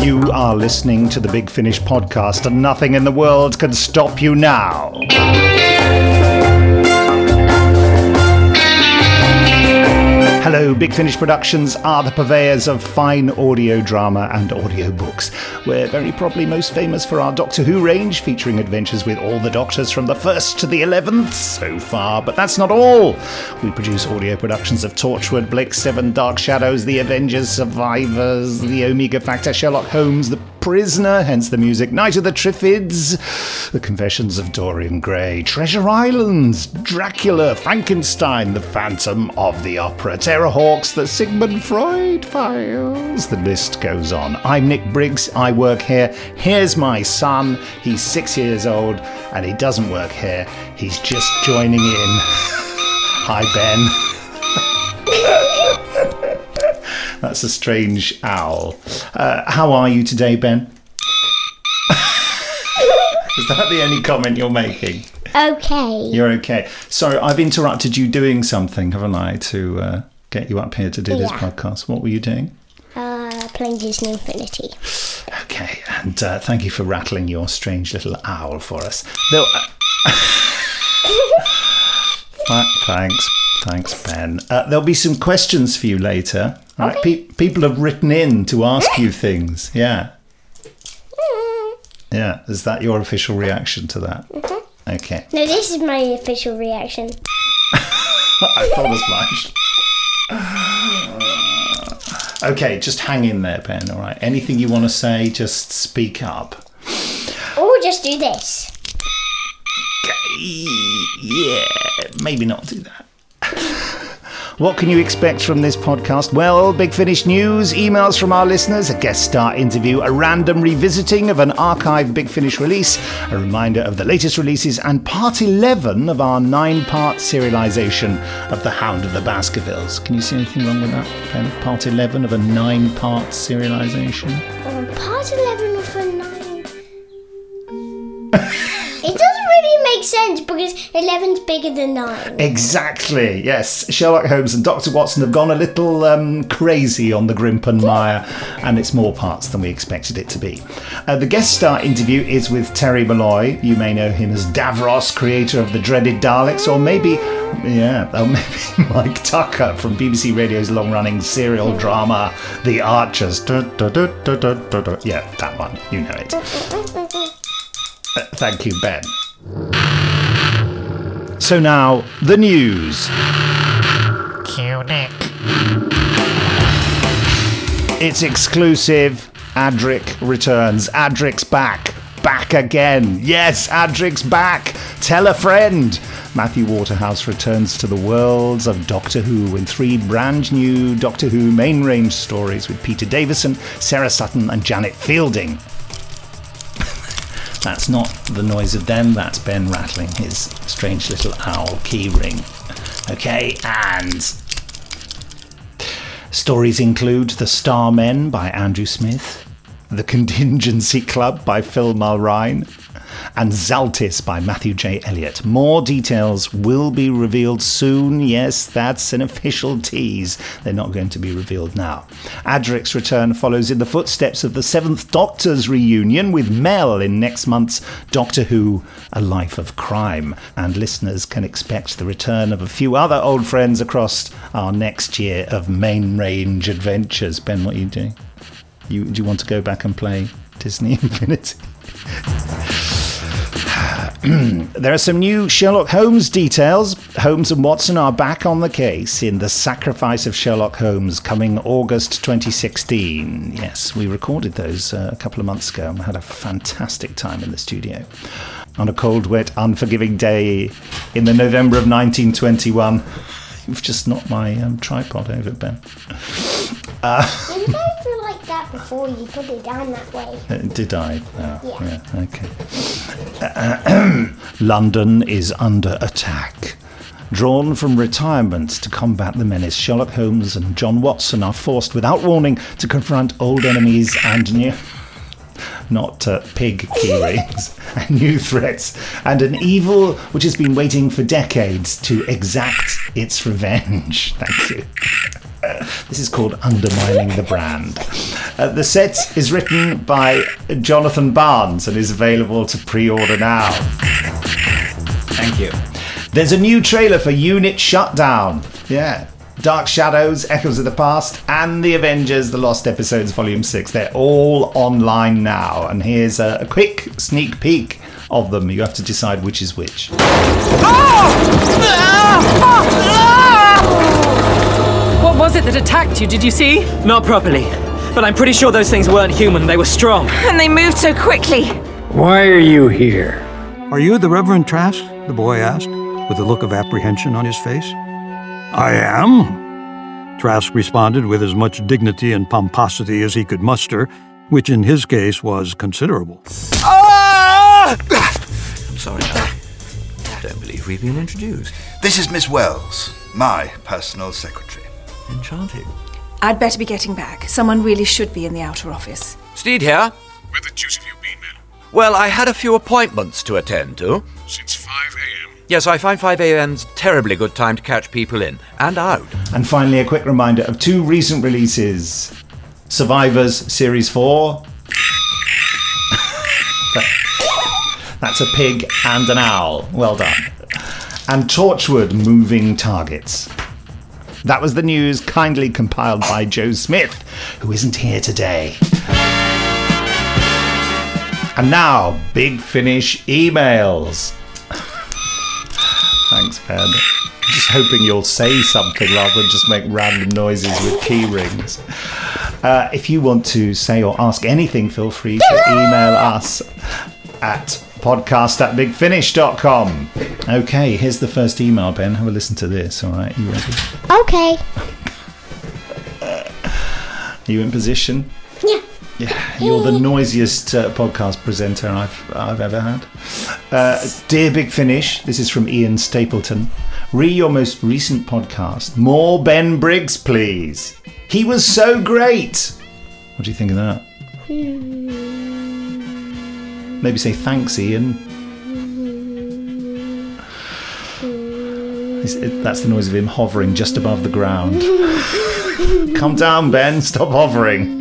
You are listening to the Big Finish podcast, and nothing in the world can stop you now. Hello, Big Finish Productions are the purveyors of fine audio drama and audio books. We're very probably most famous for our Doctor Who range, featuring adventures with all the Doctors from the 1st to the 11th so far, but that's not all. We produce audio productions of Torchwood, Blake's 7, Dark Shadows, The Avengers, Survivors, The Omega Factor, Sherlock Holmes, The Prisoner, hence the music, Night of the Triffids, The Confessions of Dorian Gray, Treasure Islands, Dracula, Frankenstein, The Phantom of the Opera, Terrahawks, The Sigmund Freud Files. The list goes on. I'm Nick Briggs. I work here. Here's my son. He's six years old and he doesn't work here. He's just joining in. Hi, Ben. That's a strange owl. Uh, how are you today, Ben? Is that the only comment you're making? Okay. You're okay. Sorry, I've interrupted you doing something, haven't I, to uh, get you up here to do this podcast? What were you doing? Uh, playing Disney Infinity. Okay, and uh, thank you for rattling your strange little owl for us. There'll- thanks, thanks, Ben. Uh, there'll be some questions for you later. All right, Pe- people have written in to ask you things. Yeah, yeah. Is that your official reaction to that? Okay, No, this is my official reaction. I thought as much. Okay, just hang in there, Ben. All right. Anything you want to say, just speak up. Or just do this. Yeah, maybe not do that. What can you expect from this podcast? Well, Big Finish news, emails from our listeners, a guest star interview, a random revisiting of an archive Big Finish release, a reminder of the latest releases, and part 11 of our nine part serialisation of The Hound of the Baskervilles. Can you see anything wrong with that, Ben? Part 11 of a nine part serialisation? Um, part 11 of a 9. Sense because 11's bigger than 9. Exactly, yes. Sherlock Holmes and Dr. Watson have gone a little um, crazy on the Grimpen Mire, and it's more parts than we expected it to be. Uh, the guest star interview is with Terry Molloy. You may know him as Davros, creator of the dreaded Daleks, or maybe, yeah, or maybe Mike Tucker from BBC Radio's long running serial drama, The Archers. Yeah, that one. You know it. Uh, thank you, Ben. So now, the news. Cue Nick. It's exclusive. Adric returns. Adric's back. Back again. Yes, Adric's back. Tell a friend. Matthew Waterhouse returns to the worlds of Doctor Who in three brand new Doctor Who main range stories with Peter Davison, Sarah Sutton, and Janet Fielding. That's not the noise of them, that's Ben rattling his strange little owl key ring. Okay, and Stories include The Starmen by Andrew Smith, The Contingency Club by Phil Mulryne, and Zaltys by Matthew J. Elliott. More details will be revealed soon. Yes, that's an official tease. They're not going to be revealed now. Adric's return follows in the footsteps of the Seventh Doctor's reunion with Mel in next month's Doctor Who A Life of Crime. And listeners can expect the return of a few other old friends across our next year of main range adventures. Ben, what are you doing? You, do you want to go back and play Disney Infinity? There are some new Sherlock Holmes details. Holmes and Watson are back on the case in The Sacrifice of Sherlock Holmes coming August 2016. Yes, we recorded those uh, a couple of months ago and had a fantastic time in the studio. On a cold, wet, unforgiving day in the November of 1921. You've just knocked my um, tripod over, Ben. You before you put it down that way. Uh, did I? Oh, Yeah. yeah. Okay. London is under attack. Drawn from retirement to combat the menace, Sherlock Holmes and John Watson are forced without warning to confront old enemies and new. Not uh, pig key rings, and new threats, and an evil which has been waiting for decades to exact its revenge. Thank you. This is called undermining the brand. Uh, the set is written by Jonathan Barnes and is available to pre order now. Thank you. There's a new trailer for Unit Shutdown. Yeah. Dark Shadows, Echoes of the Past, and The Avengers, The Lost Episodes, Volume 6. They're all online now. And here's a, a quick sneak peek of them. You have to decide which is which. What was it that attacked you? Did you see? Not properly. But I'm pretty sure those things weren't human. They were strong. And they moved so quickly. Why are you here? Are you the Reverend Trask? the boy asked, with a look of apprehension on his face. I am. Trask responded with as much dignity and pomposity as he could muster, which in his case was considerable. Ah! I'm sorry, I don't believe we've been introduced. This is Miss Wells, my personal secretary. Enchanting. I'd better be getting back. Someone really should be in the outer office. Steed here. Where the deuce have you been, man? Well, I had a few appointments to attend to. Since 5 a.m. Yes, I find 5 a.m.'s terribly good time to catch people in and out. And finally, a quick reminder of two recent releases Survivors Series 4. That's a pig and an owl. Well done. And Torchwood Moving Targets. That was the news kindly compiled by Joe Smith, who isn't here today. And now, Big Finish emails. Thanks, Ben. Just hoping you'll say something rather than just make random noises with key rings. Uh, if you want to say or ask anything, feel free to email us at podcast at bigfinish.com. Okay, here's the first email, Ben. Have a listen to this, all right? You ready? Okay. Are you in position? Yeah. Yeah, you're the noisiest uh, podcast presenter I've I've ever had. Uh, Dear Big Finish, this is from Ian Stapleton. Re your most recent podcast. More Ben Briggs, please. He was so great. What do you think of that? Maybe say thanks, Ian. It- That's the noise of him hovering just above the ground. Come down, Ben. Stop hovering.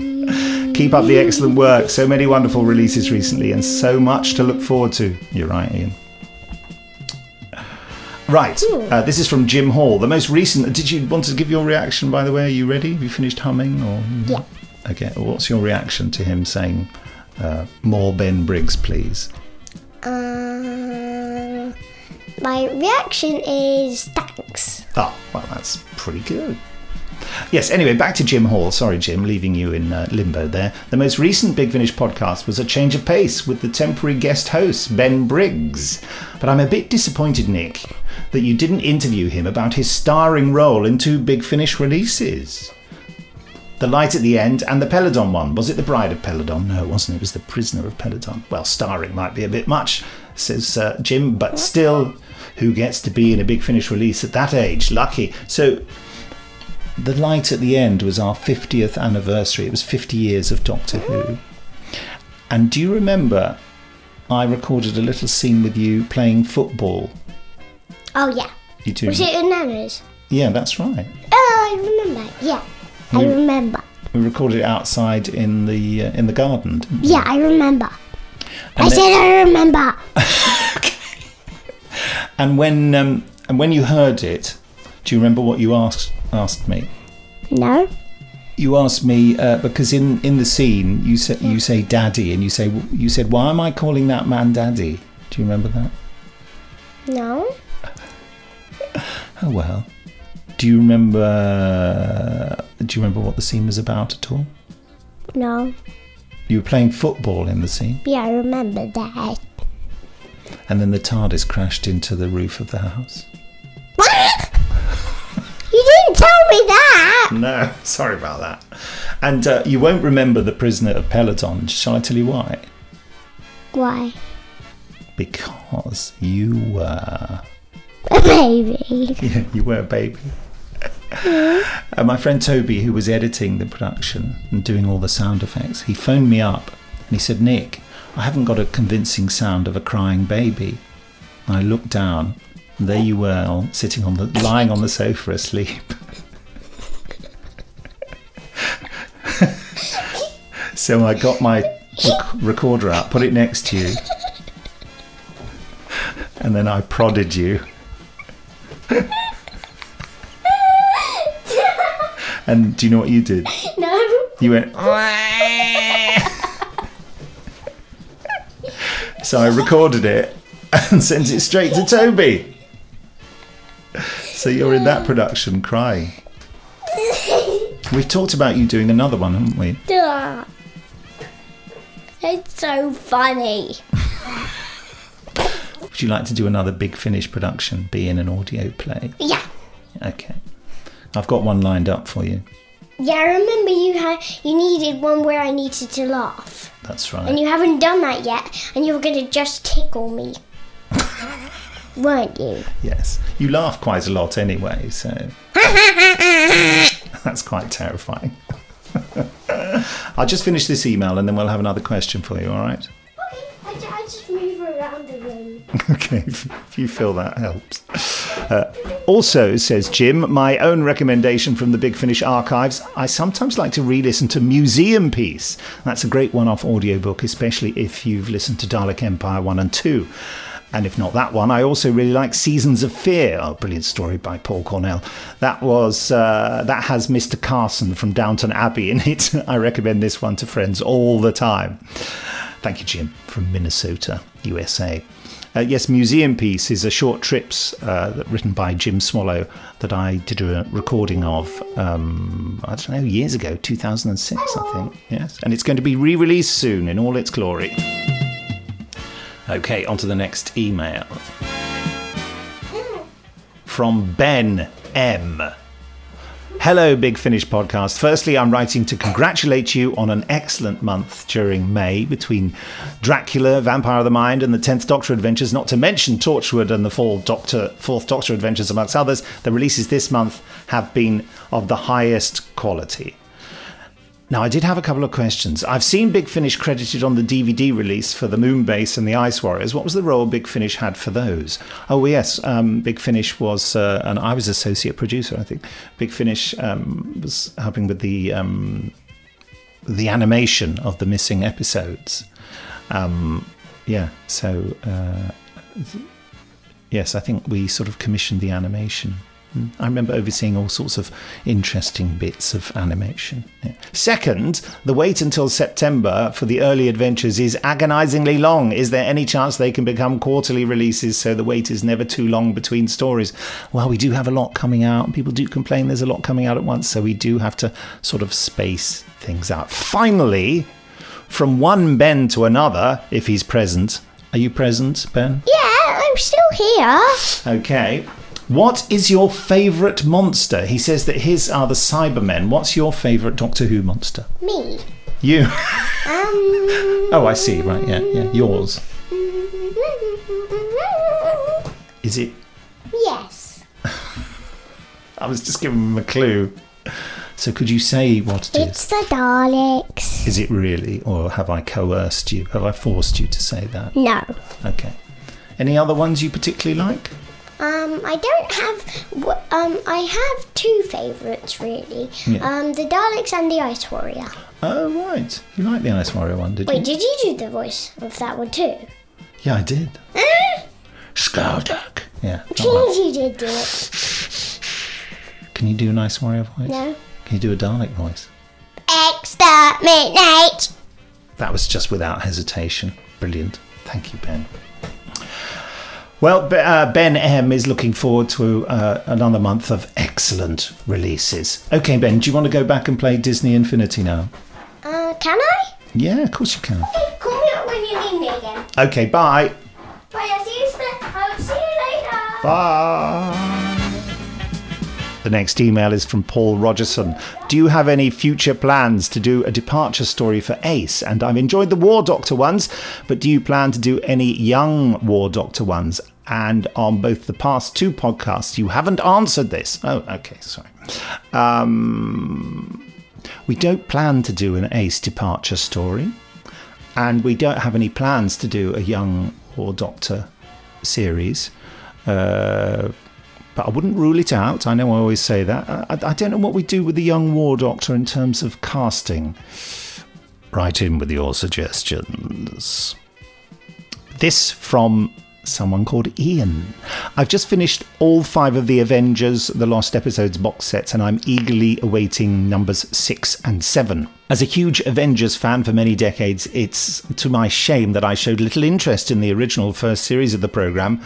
Keep up the excellent work. So many wonderful releases recently and so much to look forward to. You're right, Ian. Right, uh, this is from Jim Hall. The most recent. Did you want to give your reaction, by the way? Are you ready? Have you finished humming? Or Yeah. Okay, what's your reaction to him saying, uh, more Ben Briggs, please? Uh, my reaction is thanks. Oh, well, that's pretty good. Yes, anyway, back to Jim Hall. Sorry, Jim, leaving you in uh, limbo there. The most recent Big Finish podcast was a change of pace with the temporary guest host, Ben Briggs. But I'm a bit disappointed, Nick, that you didn't interview him about his starring role in two Big Finish releases. The Light at the End and the Peladon one. Was it The Bride of Peladon? No, it wasn't. It was The Prisoner of Peladon. Well, starring might be a bit much, says uh, Jim, but still, who gets to be in a Big Finish release at that age? Lucky. So, The Light at the End was our 50th anniversary. It was 50 years of Doctor Who. And do you remember I recorded a little scene with you playing football? Oh yeah. You do? Was it in Nana's? Yeah, that's right. Oh, I remember. Yeah, I remember. We recorded it outside in the uh, in the garden. didn't we? Yeah, I remember. And I then- said I remember. And when um, and when you heard it, do you remember what you asked asked me? No. You asked me uh, because in, in the scene you say you say daddy and you say you said why am I calling that man daddy? Do you remember that? No. Oh well. Do you remember? Do you remember what the scene was about at all? No. You were playing football in the scene, Yeah, I remember that. and then the TARDIS crashed into the roof of the house. What You didn't tell me that. No, sorry about that. And uh, you won't remember the prisoner of Peladon. Shall I tell you why? Why? Because you were. A baby. Yeah, you were a baby. And my friend Toby, who was editing the production and doing all the sound effects, he phoned me up and he said, Nick, I haven't got a convincing sound of a crying baby. And I looked down, and there you were, sitting on the, lying on the sofa asleep. So I got my rec- recorder out, put it next to you, and then I prodded you. And do you know what you did? No. You went. so I recorded it and sent it straight to Toby. So you're in that production crying. We've talked about you doing another one, haven't we? Duh. It's so funny. Would you like to do another big Finish production, be in an audio play? Yeah. Okay. I've got one lined up for you. Yeah, I remember you had you needed one where I needed to laugh. That's right. And you haven't done that yet, and you were gonna just tickle me. Weren't you? Yes. You laugh quite a lot anyway, so that's quite terrifying. I'll just finish this email and then we'll have another question for you, all right? I, I just okay, if you feel that helps. Uh, also, says Jim, my own recommendation from the Big Finish archives, I sometimes like to re listen to Museum Piece. That's a great one off audiobook, especially if you've listened to Dalek Empire 1 and 2. And if not that one, I also really like Seasons of Fear. Oh, brilliant story by Paul Cornell. That was uh, that has Mr. Carson from Downton Abbey in it. I recommend this one to friends all the time. Thank you, Jim, from Minnesota, USA. Uh, yes, Museum Piece is a short trips uh, that- written by Jim Swallow that I did a recording of, um, I don't know, years ago, 2006, I think. Yes, and it's going to be re released soon in all its glory. Okay, on to the next email. From Ben M. Hello, Big Finish podcast. Firstly, I'm writing to congratulate you on an excellent month during May between Dracula, Vampire of the Mind, and the Tenth Doctor adventures, not to mention Torchwood and the Fall Doctor, Fourth Doctor adventures, amongst others. The releases this month have been of the highest quality. Now, I did have a couple of questions. I've seen Big Finish credited on the DVD release for the Moonbase and the Ice Warriors. What was the role Big Finish had for those? Oh, yes, um, Big Finish was, uh, and I was associate producer, I think. Big Finish um, was helping with the um, the animation of the missing episodes. Um, yeah, so uh, yes, I think we sort of commissioned the animation. Mm. I remember overseeing all sorts of interesting bits of animation. Yeah. Second, the wait until September for the early adventures is agonizingly long. Is there any chance they can become quarterly releases so the wait is never too long between stories? Well, we do have a lot coming out. People do complain there's a lot coming out at once, so we do have to sort of space things out. Finally, from one Ben to another, if he's present. Are you present, Ben? Yeah, I'm still here. Okay. What is your favourite monster? He says that his are the Cybermen. What's your favourite Doctor Who monster? Me. You. Um. oh, I see. Right. Yeah. Yeah. Yours. Is it? Yes. I was just giving him a clue. So could you say what it is? It's the Daleks. Is it really, or have I coerced you? Have I forced you to say that? No. Okay. Any other ones you particularly like? Um, I don't have. Um, I have two favourites really. Yeah. Um, the Daleks and the Ice Warrior. Oh right. You like the Ice Warrior one, did Wait, you? did you do the voice of that one too? Yeah, I did. Ah, Skaldak. Yeah. Means you did do it. Can you do an Ice Warrior voice? No. Can you do a Dalek voice? Exterminate. That was just without hesitation. Brilliant. Thank you, Ben. Well, uh, Ben M is looking forward to uh, another month of excellent releases. Okay, Ben, do you want to go back and play Disney Infinity now? Uh, can I? Yeah, of course you can. Okay, Call me up when you need me again. Okay, bye. Bye. I'll see you. I'll see you later. Bye. The next email is from Paul Rogerson. Do you have any future plans to do a departure story for Ace? And I've enjoyed the War Doctor ones, but do you plan to do any young War Doctor ones? And on both the past two podcasts, you haven't answered this. Oh, okay, sorry. Um, we don't plan to do an Ace departure story, and we don't have any plans to do a young War Doctor series. Uh, but I wouldn't rule it out. I know I always say that. I, I don't know what we do with the young War Doctor in terms of casting. write in with your suggestions. This from someone called Ian. I've just finished all five of the Avengers The Lost Episodes box sets, and I'm eagerly awaiting numbers six and seven. As a huge Avengers fan for many decades, it's to my shame that I showed little interest in the original first series of the programme.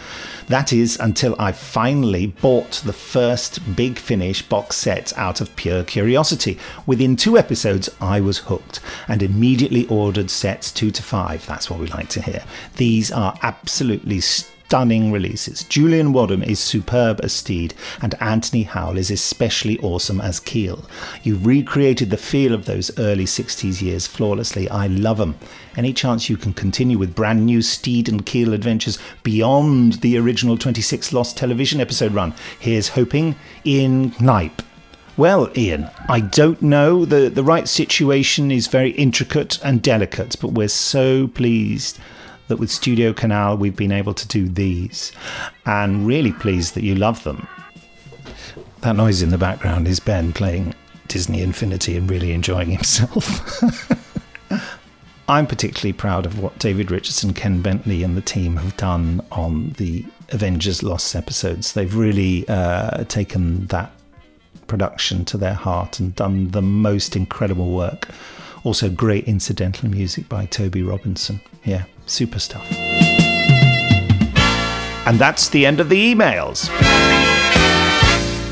That is, until I finally bought the first Big Finish box set out of pure curiosity. Within two episodes, I was hooked and immediately ordered sets two to five. That's what we like to hear. These are absolutely stunning releases. Julian Wadham is superb as Steed, and Anthony Howell is especially awesome as Keel. You've recreated the feel of those early 60s years flawlessly. I love them. Any chance you can continue with brand new Steed and Keel adventures beyond the original 26 Lost television episode run? Here's hoping in Knipe. Well, Ian, I don't know. The, the right situation is very intricate and delicate, but we're so pleased that with Studio Canal we've been able to do these and really pleased that you love them. That noise in the background is Ben playing Disney Infinity and really enjoying himself. I'm particularly proud of what David Richardson, Ken Bentley, and the team have done on the Avengers Lost episodes. They've really uh, taken that production to their heart and done the most incredible work. Also, great incidental music by Toby Robinson. Yeah, super stuff. And that's the end of the emails.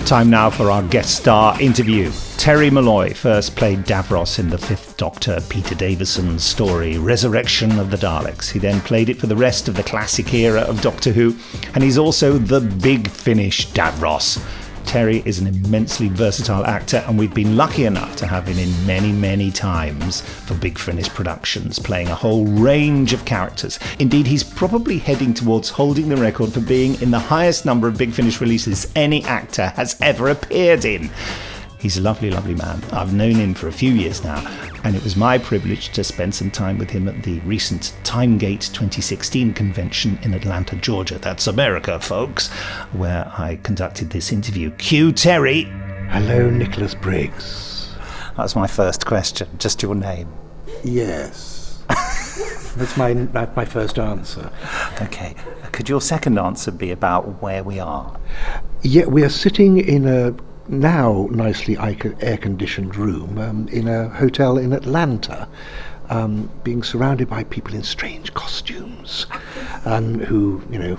Time now for our guest star interview. Terry Molloy first played Davros in the Fifth Doctor Peter Davison's story Resurrection of the Daleks. He then played it for the rest of the classic era of Doctor Who, and he's also the big finish Davros. Terry is an immensely versatile actor, and we've been lucky enough to have him in many, many times for Big Finish productions, playing a whole range of characters. Indeed, he's probably heading towards holding the record for being in the highest number of Big Finish releases any actor has ever appeared in. He's a lovely, lovely man. I've known him for a few years now, and it was my privilege to spend some time with him at the recent Timegate 2016 convention in Atlanta, Georgia. That's America, folks, where I conducted this interview. Cue Terry. Hello, Nicholas Briggs. That's my first question. Just your name. Yes. That's my, my first answer. Okay. Could your second answer be about where we are? Yeah, we are sitting in a now nicely air conditioned room um, in a hotel in Atlanta. Um, being surrounded by people in strange costumes and who, you know,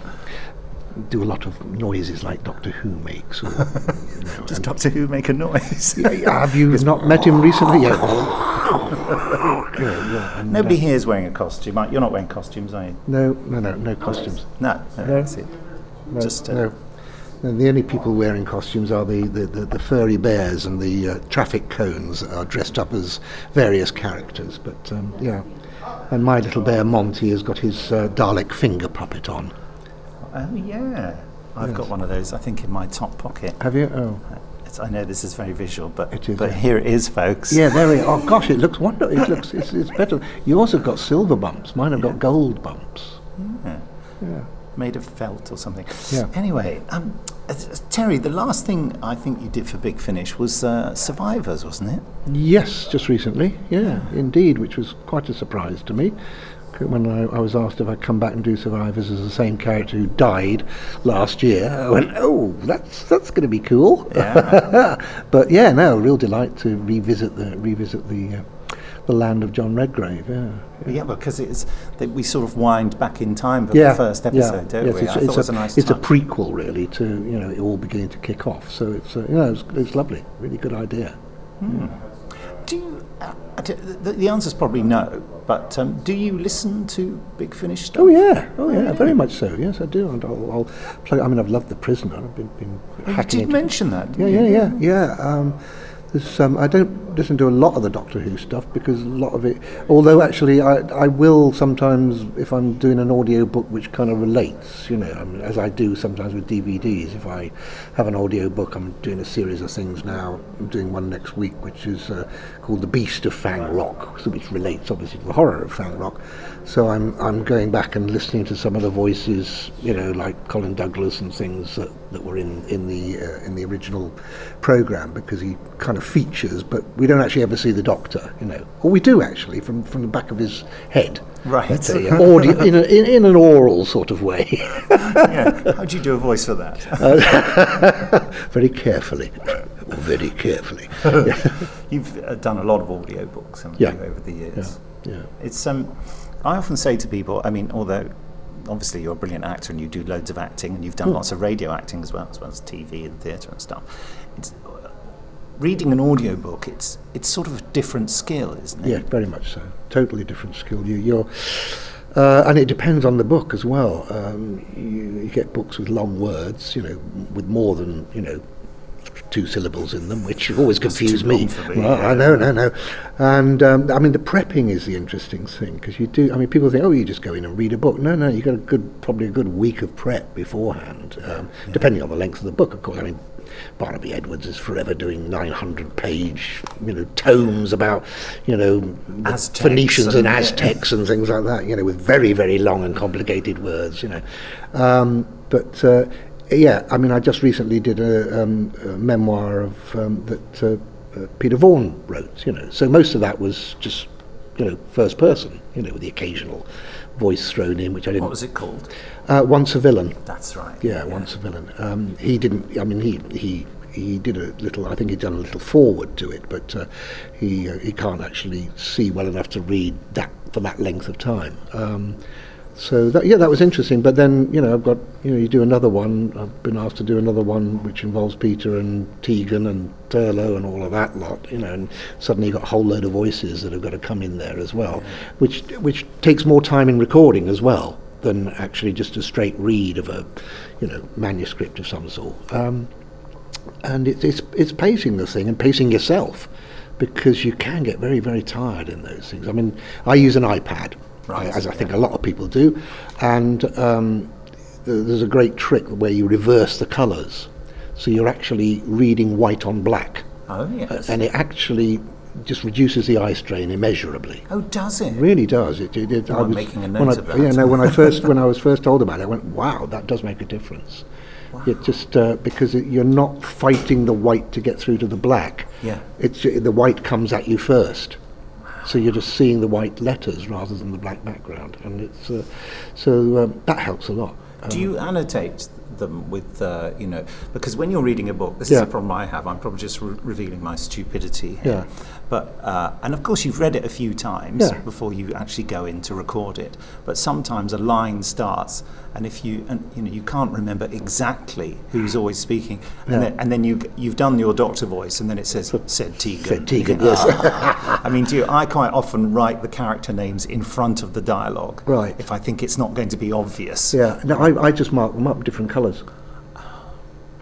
do a lot of noises like Doctor Who makes. Or, you know, Does Doctor Who make a noise? have you not met him recently? Yeah. yeah, and, Nobody uh, here is wearing a costume. You're not wearing costumes, are you? No, no, no, no costumes. No, no, no. no Just uh, no. And the only people wearing costumes are the, the, the, the furry bears and the uh, traffic cones are dressed up as various characters. But um, yeah, and my little bear Monty has got his uh, Dalek finger puppet on. Oh yeah, I've yes. got one of those. I think in my top pocket. Have you? Oh. It's, I know this is very visual, but it is, but yeah. here it is, folks. Yeah, there we are. Oh gosh, it looks wonderful. It looks it's, it's better. Yours have got silver bumps. Mine have yeah. got gold bumps. Yeah. Yeah. Made of felt or something. Yeah. Anyway, um, Terry, the last thing I think you did for Big Finish was uh, Survivors, wasn't it? Yes, just recently. Yeah, indeed, which was quite a surprise to me. When I, I, was asked if I'd come back and do Survivors as the same character who died last year, I went, "Oh, that's that's going to be cool." Yeah. but yeah, no, real delight to revisit the revisit the uh, the land of John Redgrave. Yeah, yeah, yeah because it's that we sort of wind back in time for yeah, the first episode, yeah, don't yes, we? It's, I it's, a, a, a nice it's time. a prequel, really, to you know it all beginning to kick off. So it's uh, you know it's, it's lovely, really good idea. Hmm. Do you? Uh, the, the answer is probably no. But um, do you listen to Big Finish stuff? Oh yeah, oh yeah, very much so. Yes, I do, and I'll, I'll play. I mean, I've loved The Prisoner. I've been, been oh, You did mention that. Yeah, yeah, yeah, yeah. Um, um, I don't listen to a lot of the Doctor Who stuff because a lot of it, although actually I, I will sometimes, if I'm doing an audio book which kind of relates, you know, I mean, as I do sometimes with DVDs, if I have an audio book, I'm doing a series of things now, I'm doing one next week which is uh, called The Beast of Fang Rock, so which relates obviously to the horror of Fang Rock. So I'm, I'm going back and listening to some of the voices, you know, like Colin Douglas and things that, that were in, in, the, uh, in the original programme because he kind of features, but we don't actually ever see the doctor, you know. Or we do actually from from the back of his head. Right. Say, audio, in, a, in, in an oral sort of way. yeah. How do you do a voice for that? Uh, very carefully. Very carefully. You've uh, done a lot of audio books Yeah. you, over the years. Yeah, yeah. It's um, I often say to people, I mean, although obviously you're a brilliant actor and you do loads of acting and you've done Mm. lots of radio acting as well, as well as TV and theatre and stuff. It's reading an audio book. It's it's sort of a different skill, isn't it? Yeah, very much so. Totally different skill. You, you're, uh, and it depends on the book as well. Um, you, you get books with long words, you know, with more than you know two syllables in them, which always confuse me. me, Well, yeah. I know, no, no. And um, I mean, the prepping is the interesting thing because you do. I mean, people think, oh, you just go in and read a book. No, no, you got a good, probably a good week of prep beforehand, um, depending on the length of the book, of course. I mean. Barnaby Edwards is forever doing 900 page, you know, tomes about, you know, Aztecs Phoenicians and, and- Aztecs and things like that, you know, with very, very long and complicated words, you know. Um, but uh, yeah, I mean, I just recently did a, um, a memoir of um, that uh, uh, Peter Vaughan wrote, you know. So most of that was just, you know, first person, you know, with the occasional voice thrown in, which I didn't. What was it called? Uh, Once a Villain. That's right. Yeah, Once a Villain. Um, he didn't. I mean, he he he did a little. I think he'd done a little forward to it, but uh, he uh, he can't actually see well enough to read that for that length of time. So that, yeah, that was interesting. But then you know, I've got you know, you do another one. I've been asked to do another one which involves Peter and Tegan and Turlough and all of that lot. You know, and suddenly you've got a whole load of voices that have got to come in there as well, which which takes more time in recording as well than actually just a straight read of a you know manuscript of some sort. Um, and it's it's it's pacing the thing and pacing yourself because you can get very very tired in those things. I mean, I use an iPad, Right, as I think a lot of people do, and um, th- there's a great trick where you reverse the colours, so you're actually reading white on black, Oh yes. and it actually just reduces the eye strain immeasurably. oh, does it? It really does. It, it, it, Oh, I'm making a note of that. Yeah, no, when I first when I was first told about it, I went, "Wow, that does make a difference." It just uh, because it, you're not fighting the white to get through to the black. Yeah. It's the white comes at you first, so you're just seeing the white letters rather than the black background, and it's uh, so um, that helps a lot. Do you annotate them with, uh, you know, because when you're reading a book, this is a problem I have. I'm probably just re- revealing my stupidity Yeah. here. But uh, and of course you've read it a few times Yeah. before you actually go in to record it. But sometimes a line starts, and if you and you know you can't remember exactly who's always speaking, and, Yeah. then, and then you you've done your doctor voice, and then it says said Tegan. Said Tegan, yes. "Ah." I mean, do you, I quite often write the character names in front of the dialogue, Right. If I think it's not going to be obvious. Yeah, no, I, I just mark them up different colours.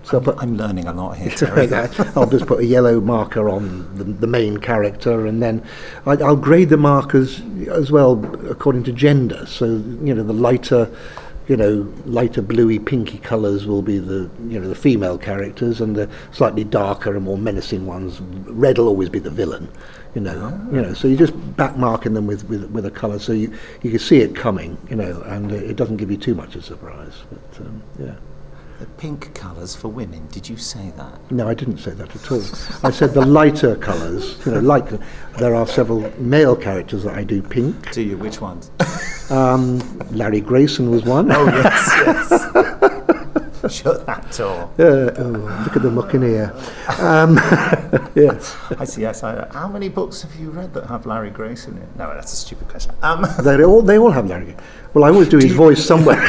So I put, I'm learning a lot here, Terry. I'll just put a yellow marker on the, the main character, and then I, I'll grade the markers as well according to gender. So you know, the lighter, you know, lighter bluey, pinky colours will be the you know the female characters, and the slightly darker and more menacing ones. Red will always be the villain. You know, you know. So you're just back marking them with, with, with a colour, so you you can see it coming. You know, and it doesn't give you too much of a surprise. But um, yeah. The pink colours for women. Did you say that? No, I didn't say that at all. I said the lighter colours. You know, like there are several male characters that I do pink. Do you? Which ones? Um, Larry Grayson was one. Oh yes, yes. Shut that door. Uh, oh, look at the muck in here. Um, yes, I see. Yes. I, how many books have you read that have Larry Grayson in? No, that's a stupid question. Um, they all they all have Larry. Well, I always do his voice somewhere.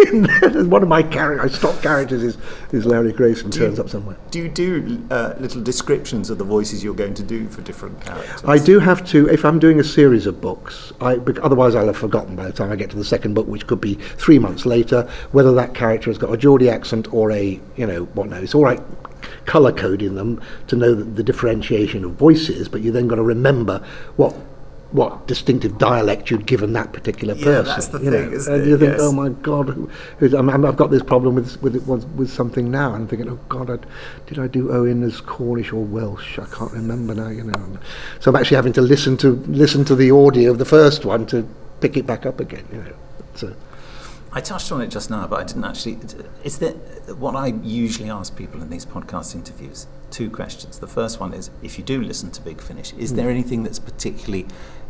one of my characters, stock characters, is is Larry Grayson. Turns up somewhere. do you do uh, little descriptions of the voices you're going to do for different characters? I do have to, if I'm doing a series of books, I, otherwise I'll have forgotten by the time I get to the second book, which could be three months later, whether that character has got a Geordie accent or a, you know, what now. It's all right colour coding them to know the, the differentiation of voices, but you then got to remember what what distinctive dialect you'd given that particular person. Yeah, person. that's the you thing, know. isn't and it? you think, Yes. oh my God, who, who's, I'm, I'm- I've got this problem with with with, with something now. I'm thinking, oh God, I, did I do Owen as Cornish or Welsh? I can't remember now. You know, so I'm actually having to listen to listen to the audio of the first one to pick it back up again. You know, so I touched on it just now, but I didn't actually. Is there what I usually ask people in these podcast interviews? Two questions. The first one is, if you do listen to Big Finish, is Hmm. there anything that's particularly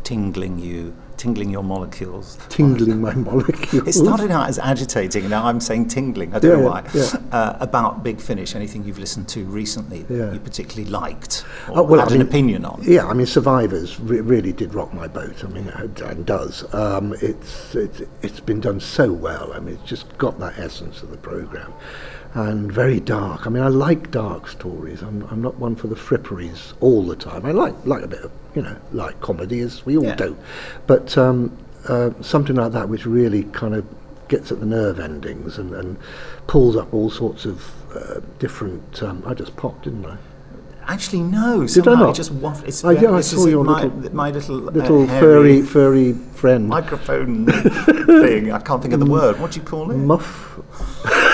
tingling you, tingling your molecules? Tingling my molecules. It started out as agitating, now I'm saying tingling. I don't know why. yeah. Uh, about Big Finish, anything you've listened to recently that Yeah. you particularly liked or Oh, well, had I an opinion on? Yeah, I mean, Survivors re- really did rock my boat. I mean, it and does. Um, it's, it's it's been done so well. I mean, it's just got that essence of the program, and very dark. I mean, I like dark stories. I'm I'm not one for the fripperies all the time. I like like a bit of you know like comedy as we all Yeah. do, but um, uh, something like that which really kind of gets at the nerve endings and, and pulls up all sorts of uh, different. Um, I just popped, didn't I? Actually, no. Did I not? It just waft. It's I, yeah, I saw your my, little, my little, uh, little hairy furry, furry friend. microphone thing. I can't think of the word. What do you call it? Muff.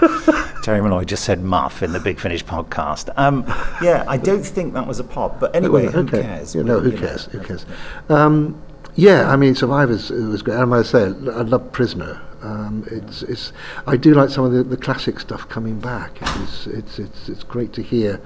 Terry Molloy just said muff in the Big Finish podcast. Um, Yeah, I don't think that was a pop. But anyway, who okay. cares? Yeah, no, who cares? Who cares? Um, yeah, I mean, Survivors it was great. And I say, I love Prisoner. Um, it's, it's, I do like some of the, the classic stuff coming back. It's, it's, it's, it's great to hear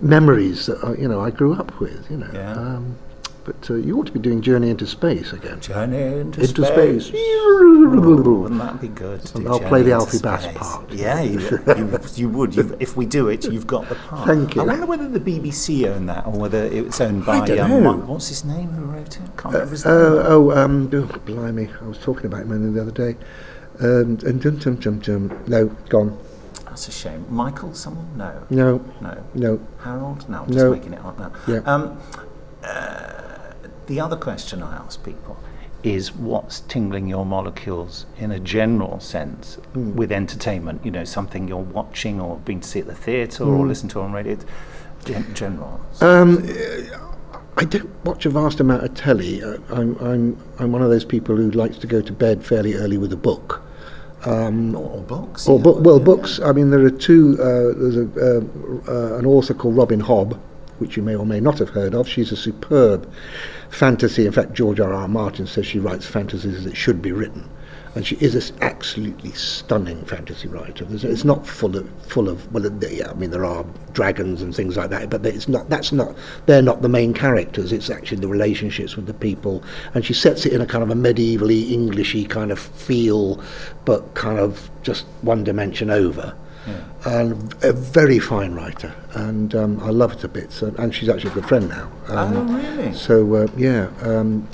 memories that uh, you know I grew up with. You know. Yeah. Um, but uh, you ought to be doing Journey into Space again. Journey into, Into space. space. Ooh, wouldn't that be good? to And I'll play the Alfie Bass part. Yeah, you, you, you would. You, if we do it, you've got the part. Thank you. I wonder whether the BBC own that or whether it's owned by. I don't um, know. What's his name? Who wrote it? Can't remember his name. Uh, oh, um, oh, blimey! I was talking about him the other day. Um, and dum, dum, dum, dum. No, gone. That's a shame. Michael, someone? No. No. No. No. Harold? No, I'm just No. making it up now. Yeah. Um, uh, the other question I ask people is what's tingling your molecules in a general sense Hmm. with entertainment? You know, something you're watching or been to see at the theatre or Mm. listen to on radio. Gen- general. Um, I don't watch a vast amount of telly. Uh, I'm, I'm, I'm one of those people who likes to go to bed fairly early with a book. Um, or, or books. or yeah. well, books. I mean, there are two. Uh, there's a, uh, uh, an author called Robin Hobb, which you may or may not have heard of. She's a superb fantasy. In fact, George R. R. Martin says she writes fantasies as it should be written, and she is an absolutely stunning fantasy writer. It's not full of full of well, yeah, I mean there are dragons and things like that, but it's not. That's not. They're not the main characters. It's actually the relationships with the people, and she sets it in a kind of a medievally Englishy kind of feel, but kind of just one dimension over and a very fine writer, and um, I love her to bits. And, and she's actually a good friend now. Um, Oh, really? So uh, yeah, um,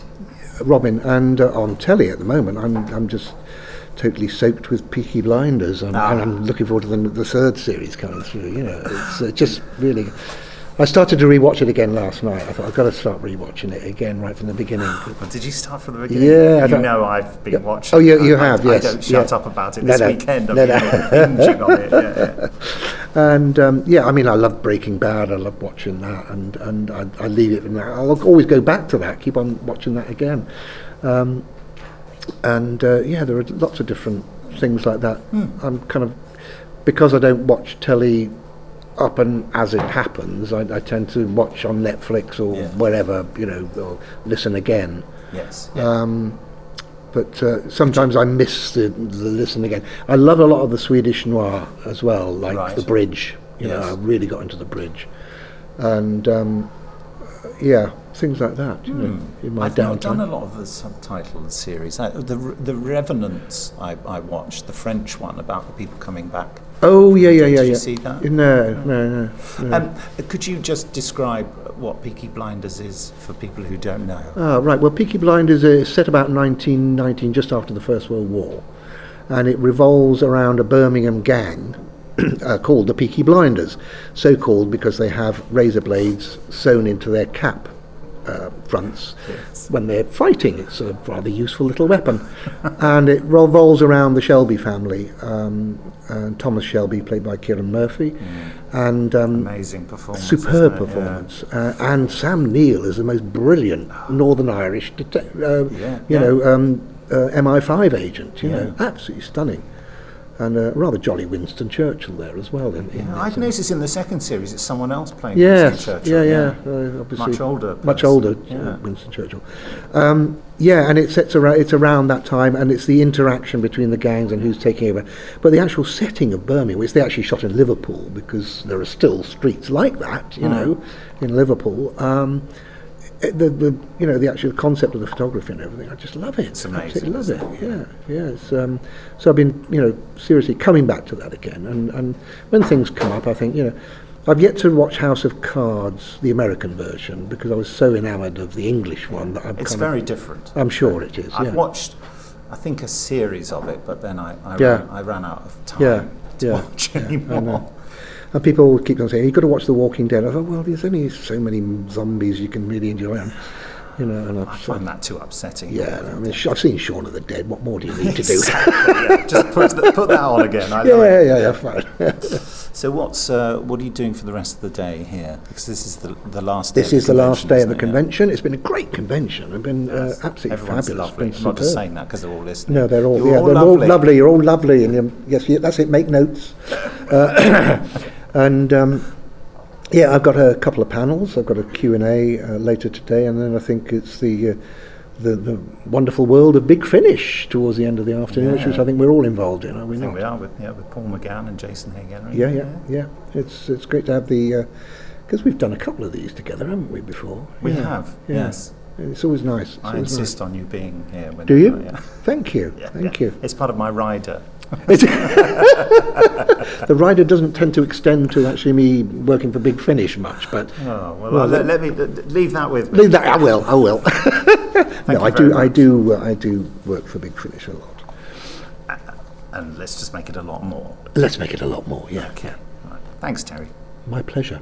Robin, and uh, on telly at the moment, I'm I'm just totally soaked with Peaky Blinders, and, Ah. and I'm looking forward to the, the third series coming through. You know, it's uh, just really. I started to rewatch it again last night. I thought I've got to start rewatching it again right from the beginning. Did you start from the beginning? Yeah, I You know I've been Yeah. watching. Oh, you- you I- I- have, I yes, don't shut yeah. up about it No, this no, weekend. I've no, been no. on it. Yeah. And um, yeah, I mean, I love Breaking Bad. I love watching that, and and I, I leave it. And I'll always go back to that. Keep on watching that again. Um, and uh, yeah, there are lots of different things like that. Hmm. I'm kind of because I don't watch telly up and as it happens. I, I tend to watch on Netflix or Yeah. wherever you know, or listen again. Yes. Um, but uh, sometimes I miss the, the listen again. I love a lot of the Swedish noir as well, like Right. The Bridge. You know, I really got into The Bridge, and um, yeah, things like that. You know, in my Hmm. I've not done a lot of the subtitled series. I, the the Revenants I, I watched, the French one about the people coming back. Oh yeah, yeah, yeah, Did you yeah. see that? No, no, no. no. Um, could you just describe what Peaky Blinders is for people who don't know? Ah, right. Well, Peaky Blinders is set about 1919, just after the First World War, and it revolves around a Birmingham gang uh, called the Peaky Blinders, so called because they have razor blades sewn into their cap uh, fronts when they're fighting. It's a rather useful little weapon, and it revolves around the Shelby family. Um, and Thomas Shelby, played by Kieran Murphy, and um, Amazing performance. superb isn't? Yeah. performance. Uh, and Sam Neill is the most brilliant Northern Irish, uh, Yeah, you yeah. know, um, uh, MI5 agent. You know, absolutely stunning. And uh, rather jolly Winston Churchill there as well. In, in Yeah, I've noticed in the second series it's someone else playing Yes, Winston Churchill. yeah, yeah, uh, obviously Much older. much older, uh, Yeah. Winston Churchill. Um, yeah, and it sets around, it's around that time, and it's the interaction between the gangs and who's taking over. But the actual setting of Birmingham, which they actually shot in Liverpool, because there are still streets like that, you Mm. know, in Liverpool. Um, it- the, the you know the actual concept of the photography and everything, I just love it. It's amazing, Absolutely love it. Yeah, yeah. Um, so I've been you know seriously coming back to that again, and and when things come up, I think you know. I've yet to watch House of Cards, the American version, because I was so enamoured of the English one that I'm It's very of, different. I'm sure it is. I've yeah. watched, I think, a series of it, but then I, I, Yeah. ran, I ran out of time Yeah, to yeah, watch anymore. And people keep on saying, you've got to watch The Walking Dead. I thought, well, there's only so many zombies you can really enjoy. And, you know, and I've, I find that too upsetting. yeah, I mean, I've seen Shaun of the Dead. What more do you need to do? Yeah. Just put, th- put that on again. I yeah, it. yeah, yeah, fine. So what's uh, what are you doing for the rest of the day here? Because this is the the last. this day is the last day of the convention, isn't it? convention. It's been a great convention. It's been uh, absolutely Everyone's fabulous. lovely. I'm not just saying that because they're all listening. No, they're all You're yeah, all they're lovely. all lovely. You're all lovely, and yes, yeah, that's it. Make notes, uh, and um, yeah, I've got a couple of panels. I've got a Q and A uh, later today, and then I think it's the. Uh, the, the wonderful world of Big Finish towards the end of the afternoon, which, Yeah. which I think we're all involved in, are we I think not? we are with yeah with Paul McGann and Jason Hagen. Yeah, yeah, yeah. It's it's great to have the because we've done a couple of these together, haven't we? Before We Yeah, have, yeah. yes. It's always nice. It's I always insist on you being here. When Do you? Yeah. Thank you. Yeah, Thank yeah. you. It's part of my rider. the rider doesn't tend to extend to actually me working for Big Finish much, but Oh well, Well, let, let me leave that with me. leave that. I will. I will. no, I do. I do. Uh, I do work for Big Finish a lot. And let's just make it a lot more. Let's make it a lot more. Yeah. Okay. Right. Thanks, Terry. My pleasure,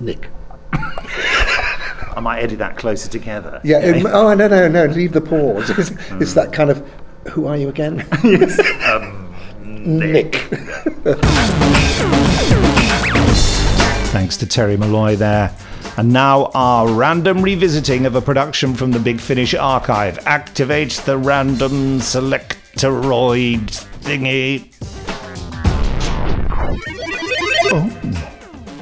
Nick. I might edit that closer together. Yeah. um, oh no no no! Leave the pause. It's, it's that kind of. Who are you again? yes. Um, Nick. Thanks to Terry Molloy there. And now our random revisiting of a production from the Big Finish archive. Activate the random selectoroid thingy. Oh,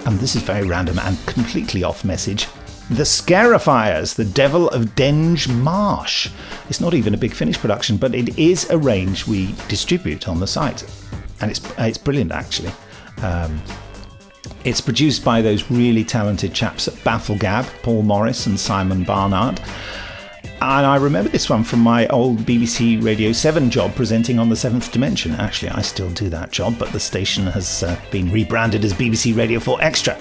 and this is very random and completely off message. The Scarifiers, The Devil of Denge Marsh. It's not even a Big Finish production, but it is a range we distribute on the site. And it's, it's brilliant, actually. Um, it's produced by those really talented chaps at Bafflegab, Paul Morris and Simon Barnard. And I remember this one from my old BBC Radio 7 job presenting on the Seventh Dimension. Actually, I still do that job, but the station has uh, been rebranded as BBC Radio 4 Extra.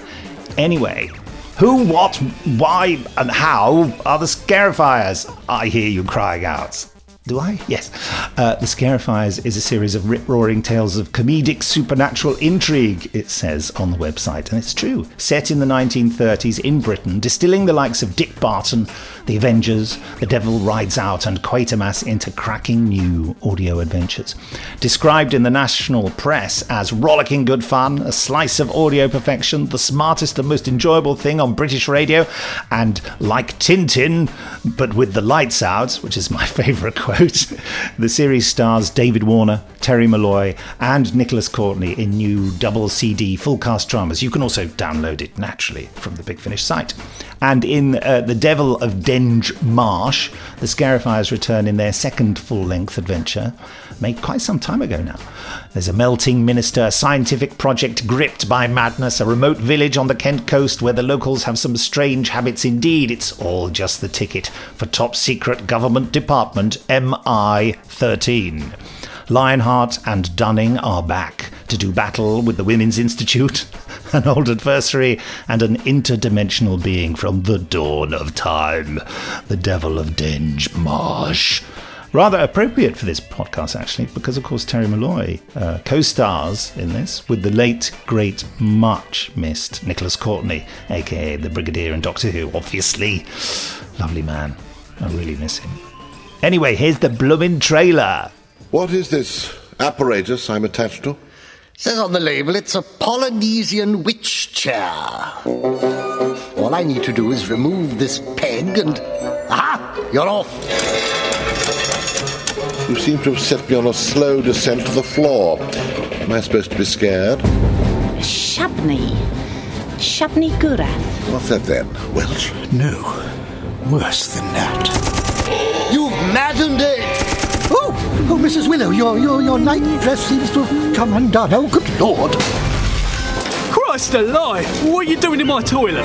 Anyway, who, what, why, and how are the Scarifiers? I hear you crying out. Do I? Yes. Uh, the Scarifiers is a series of rip roaring tales of comedic supernatural intrigue, it says on the website. And it's true. Set in the 1930s in Britain, distilling the likes of Dick Barton, The Avengers, The Devil Rides Out, and Quatermass into cracking new audio adventures. Described in the national press as rollicking good fun, a slice of audio perfection, the smartest and most enjoyable thing on British radio, and like Tintin, but with the lights out, which is my favourite quote. The series stars David Warner, Terry Molloy, and Nicholas Courtney in new double CD full cast dramas. You can also download it naturally from the Big Finish site. And in uh, The Devil of Denge Marsh, the Scarifiers return in their second full length adventure, made quite some time ago now. There's a melting minister, a scientific project gripped by madness, a remote village on the Kent coast where the locals have some strange habits indeed. It's all just the ticket for top secret government department MI 13. Lionheart and Dunning are back to do battle with the Women's Institute, an old adversary, and an interdimensional being from the dawn of time, the Devil of Denge Marsh. Rather appropriate for this podcast, actually, because of course Terry Molloy uh, co stars in this with the late, great, much missed Nicholas Courtney, aka the Brigadier in Doctor Who, obviously. Lovely man. I really miss him. Anyway, here's the bloomin' trailer. What is this apparatus I'm attached to? Says on the label it's a Polynesian witch chair. All I need to do is remove this peg and. Aha! You're off! You seem to have set me on a slow descent to the floor. Am I supposed to be scared? Shabney. Shabney Gurath. What's that then? Welsh? No. Worse than that. You've it! Oh, oh, Mrs. Willow, your, your, your night dress seems to have come undone. Oh, good Lord. Christ alive! What are you doing in my toilet?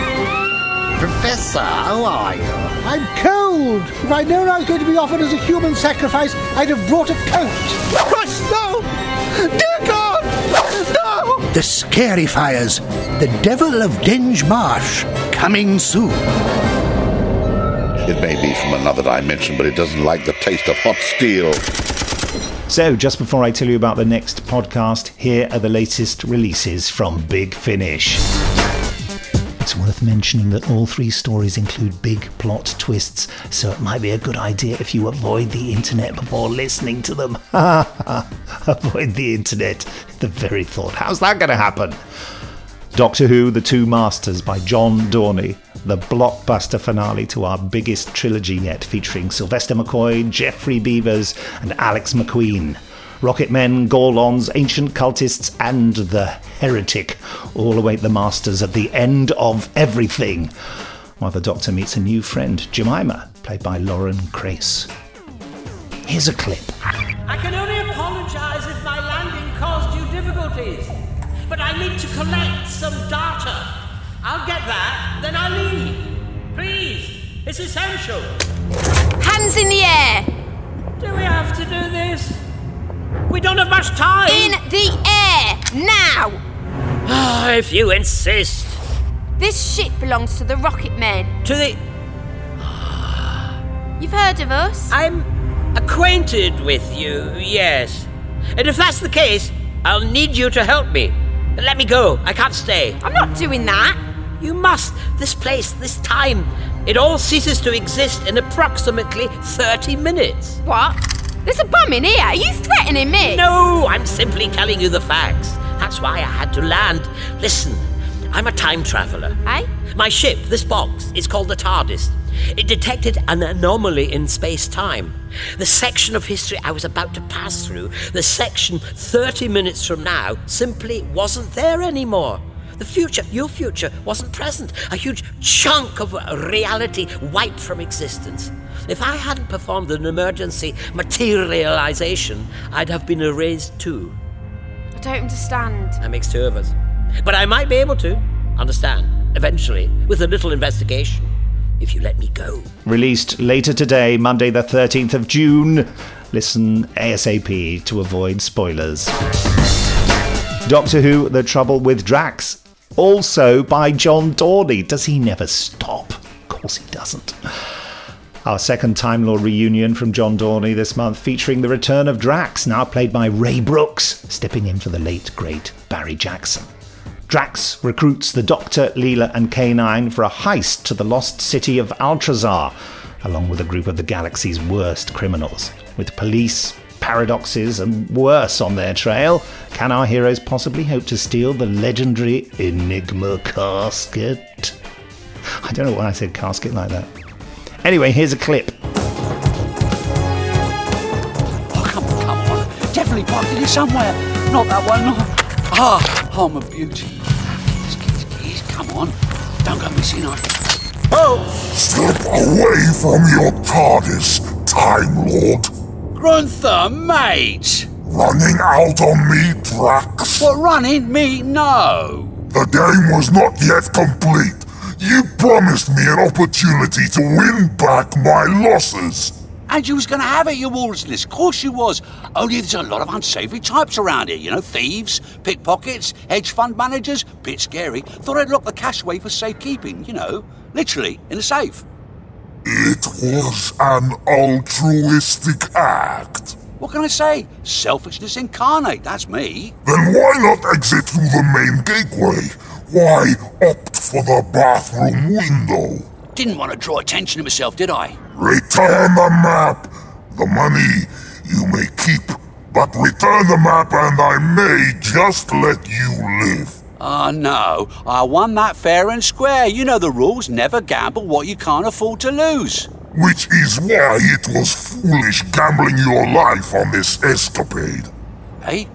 Professor, how are you? I'm cold. If I'd known I was going to be offered as a human sacrifice, I'd have brought a coat. Christ, no! Dear God! No! The Scarifiers. The Devil of Denge Marsh. Coming soon. It may be from another dimension, but it doesn't like the taste of hot steel. So, just before I tell you about the next podcast, here are the latest releases from Big Finish. It's worth mentioning that all three stories include big plot twists, so it might be a good idea if you avoid the internet before listening to them. avoid the internet. The very thought. How's that going to happen? Doctor Who The Two Masters by John Dorney, the blockbuster finale to our biggest trilogy yet, featuring Sylvester McCoy, Geoffrey Beevers, and Alex McQueen. Rocket Men, Gorlons, Ancient Cultists, and the Heretic all await the Masters at the end of everything, while the Doctor meets a new friend, Jemima, played by Lauren Crace. Here's a clip. I need to collect some data. I'll get that, then I'll leave. Please, it's essential. Hands in the air! Do we have to do this? We don't have much time. In the air! Now! Ah, if you insist. This ship belongs to the Rocket Men. To the. You've heard of us? I'm acquainted with you, yes. And if that's the case, I'll need you to help me. Let me go. I can't stay. I'm not doing that. You must. This place, this time. It all ceases to exist in approximately 30 minutes. What? There's a bomb in here. Are you threatening me? No, I'm simply telling you the facts. That's why I had to land. Listen, I'm a time traveler. Eh? My ship, this box, is called the TARDIS. It detected an anomaly in space time. The section of history I was about to pass through, the section 30 minutes from now, simply wasn't there anymore. The future, your future, wasn't present. A huge chunk of reality wiped from existence. If I hadn't performed an emergency materialization, I'd have been erased too. I don't understand. That makes two of us. But I might be able to understand, eventually, with a little investigation, if you let me go. Released later today, Monday, the 13th of June. Listen ASAP to avoid spoilers. Doctor Who The Trouble with Drax. Also by John Dorney. Does he never stop? Of course he doesn't. Our second Time Lord reunion from John Dorney this month, featuring the return of Drax, now played by Ray Brooks, stepping in for the late, great Barry Jackson. Drax recruits the Doctor, Leela, and K9 for a heist to the lost city of Altrazar, along with a group of the galaxy's worst criminals. With police, paradoxes, and worse on their trail, can our heroes possibly hope to steal the legendary Enigma casket? I don't know why I said casket like that. Anyway, here's a clip. Oh, come on, come on. Definitely parked it here somewhere. Not that one. Ah, I'm a beauty. Come on. Don't go missing out. Oh! Step away from your TARDIS, Time Lord. Grunther, mate! Running out on me, Drax. What, running? Me? No. The game was not yet complete. You promised me an opportunity to win back my losses. And you was going to have it, you Wolseless. Of course you was. Only there's a lot of unsavoury types around here. You know, thieves, pickpockets, hedge fund managers. Bit scary. Thought I'd lock the cash away for safekeeping, you know. Literally, in a safe. It was an altruistic act. What can I say? Selfishness incarnate, that's me. Then why not exit through the main gateway? Why opt for the bathroom window? Didn't want to draw attention to myself, did I? Return the map. The money you may keep, but return the map and I may just let you live. Ah, uh, no. I won that fair and square. You know the rules. Never gamble what you can't afford to lose. Which is why it was foolish gambling your life on this escapade. Hey?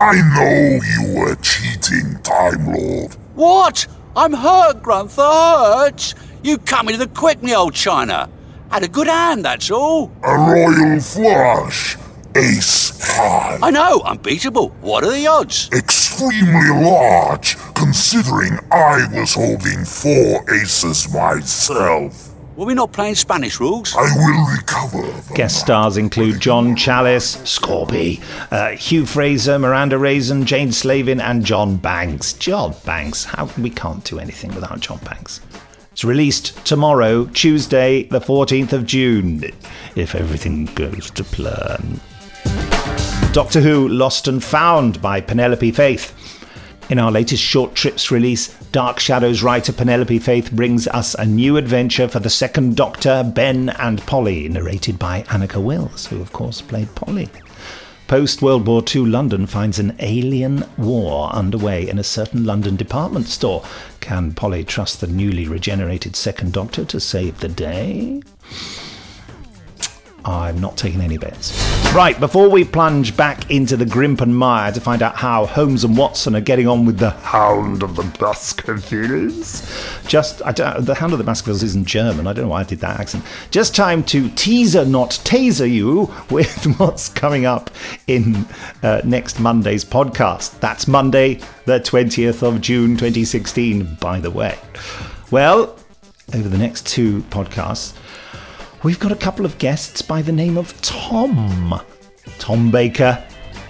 I know you were cheating, Time Lord. What? I'm hurt, Grunther, hurt. You come into the quick, me old China. Had a good hand, that's all. A royal flush. Ace high. I know, unbeatable. What are the odds? Extremely large, considering I was holding four aces myself. Were we not playing Spanish rules? I will recover. Guest stars include John Chalice, Scorby, uh, Hugh Fraser, Miranda Raison, Jane Slavin, and John Banks. John Banks. How we can't do anything without John Banks. It's released tomorrow, Tuesday, the 14th of June, if everything goes to plan. Doctor Who Lost and Found by Penelope Faith. In our latest short trips release, Dark Shadows writer Penelope Faith brings us a new adventure for the second Doctor, Ben and Polly, narrated by Anneke Wills, who of course played Polly. Post World War II London finds an alien war underway in a certain London department store. Can Polly trust the newly regenerated second Doctor to save the day? I'm not taking any bets. Right, before we plunge back into the Grimpen Mire to find out how Holmes and Watson are getting on with the Hound of the Baskervilles, just I don't, the Hound of the Baskervilles isn't German. I don't know why I did that accent. Just time to teaser, not taser you with what's coming up in uh, next Monday's podcast. That's Monday, the 20th of June 2016, by the way. Well, over the next two podcasts, we've got a couple of guests by the name of Tom. Tom Baker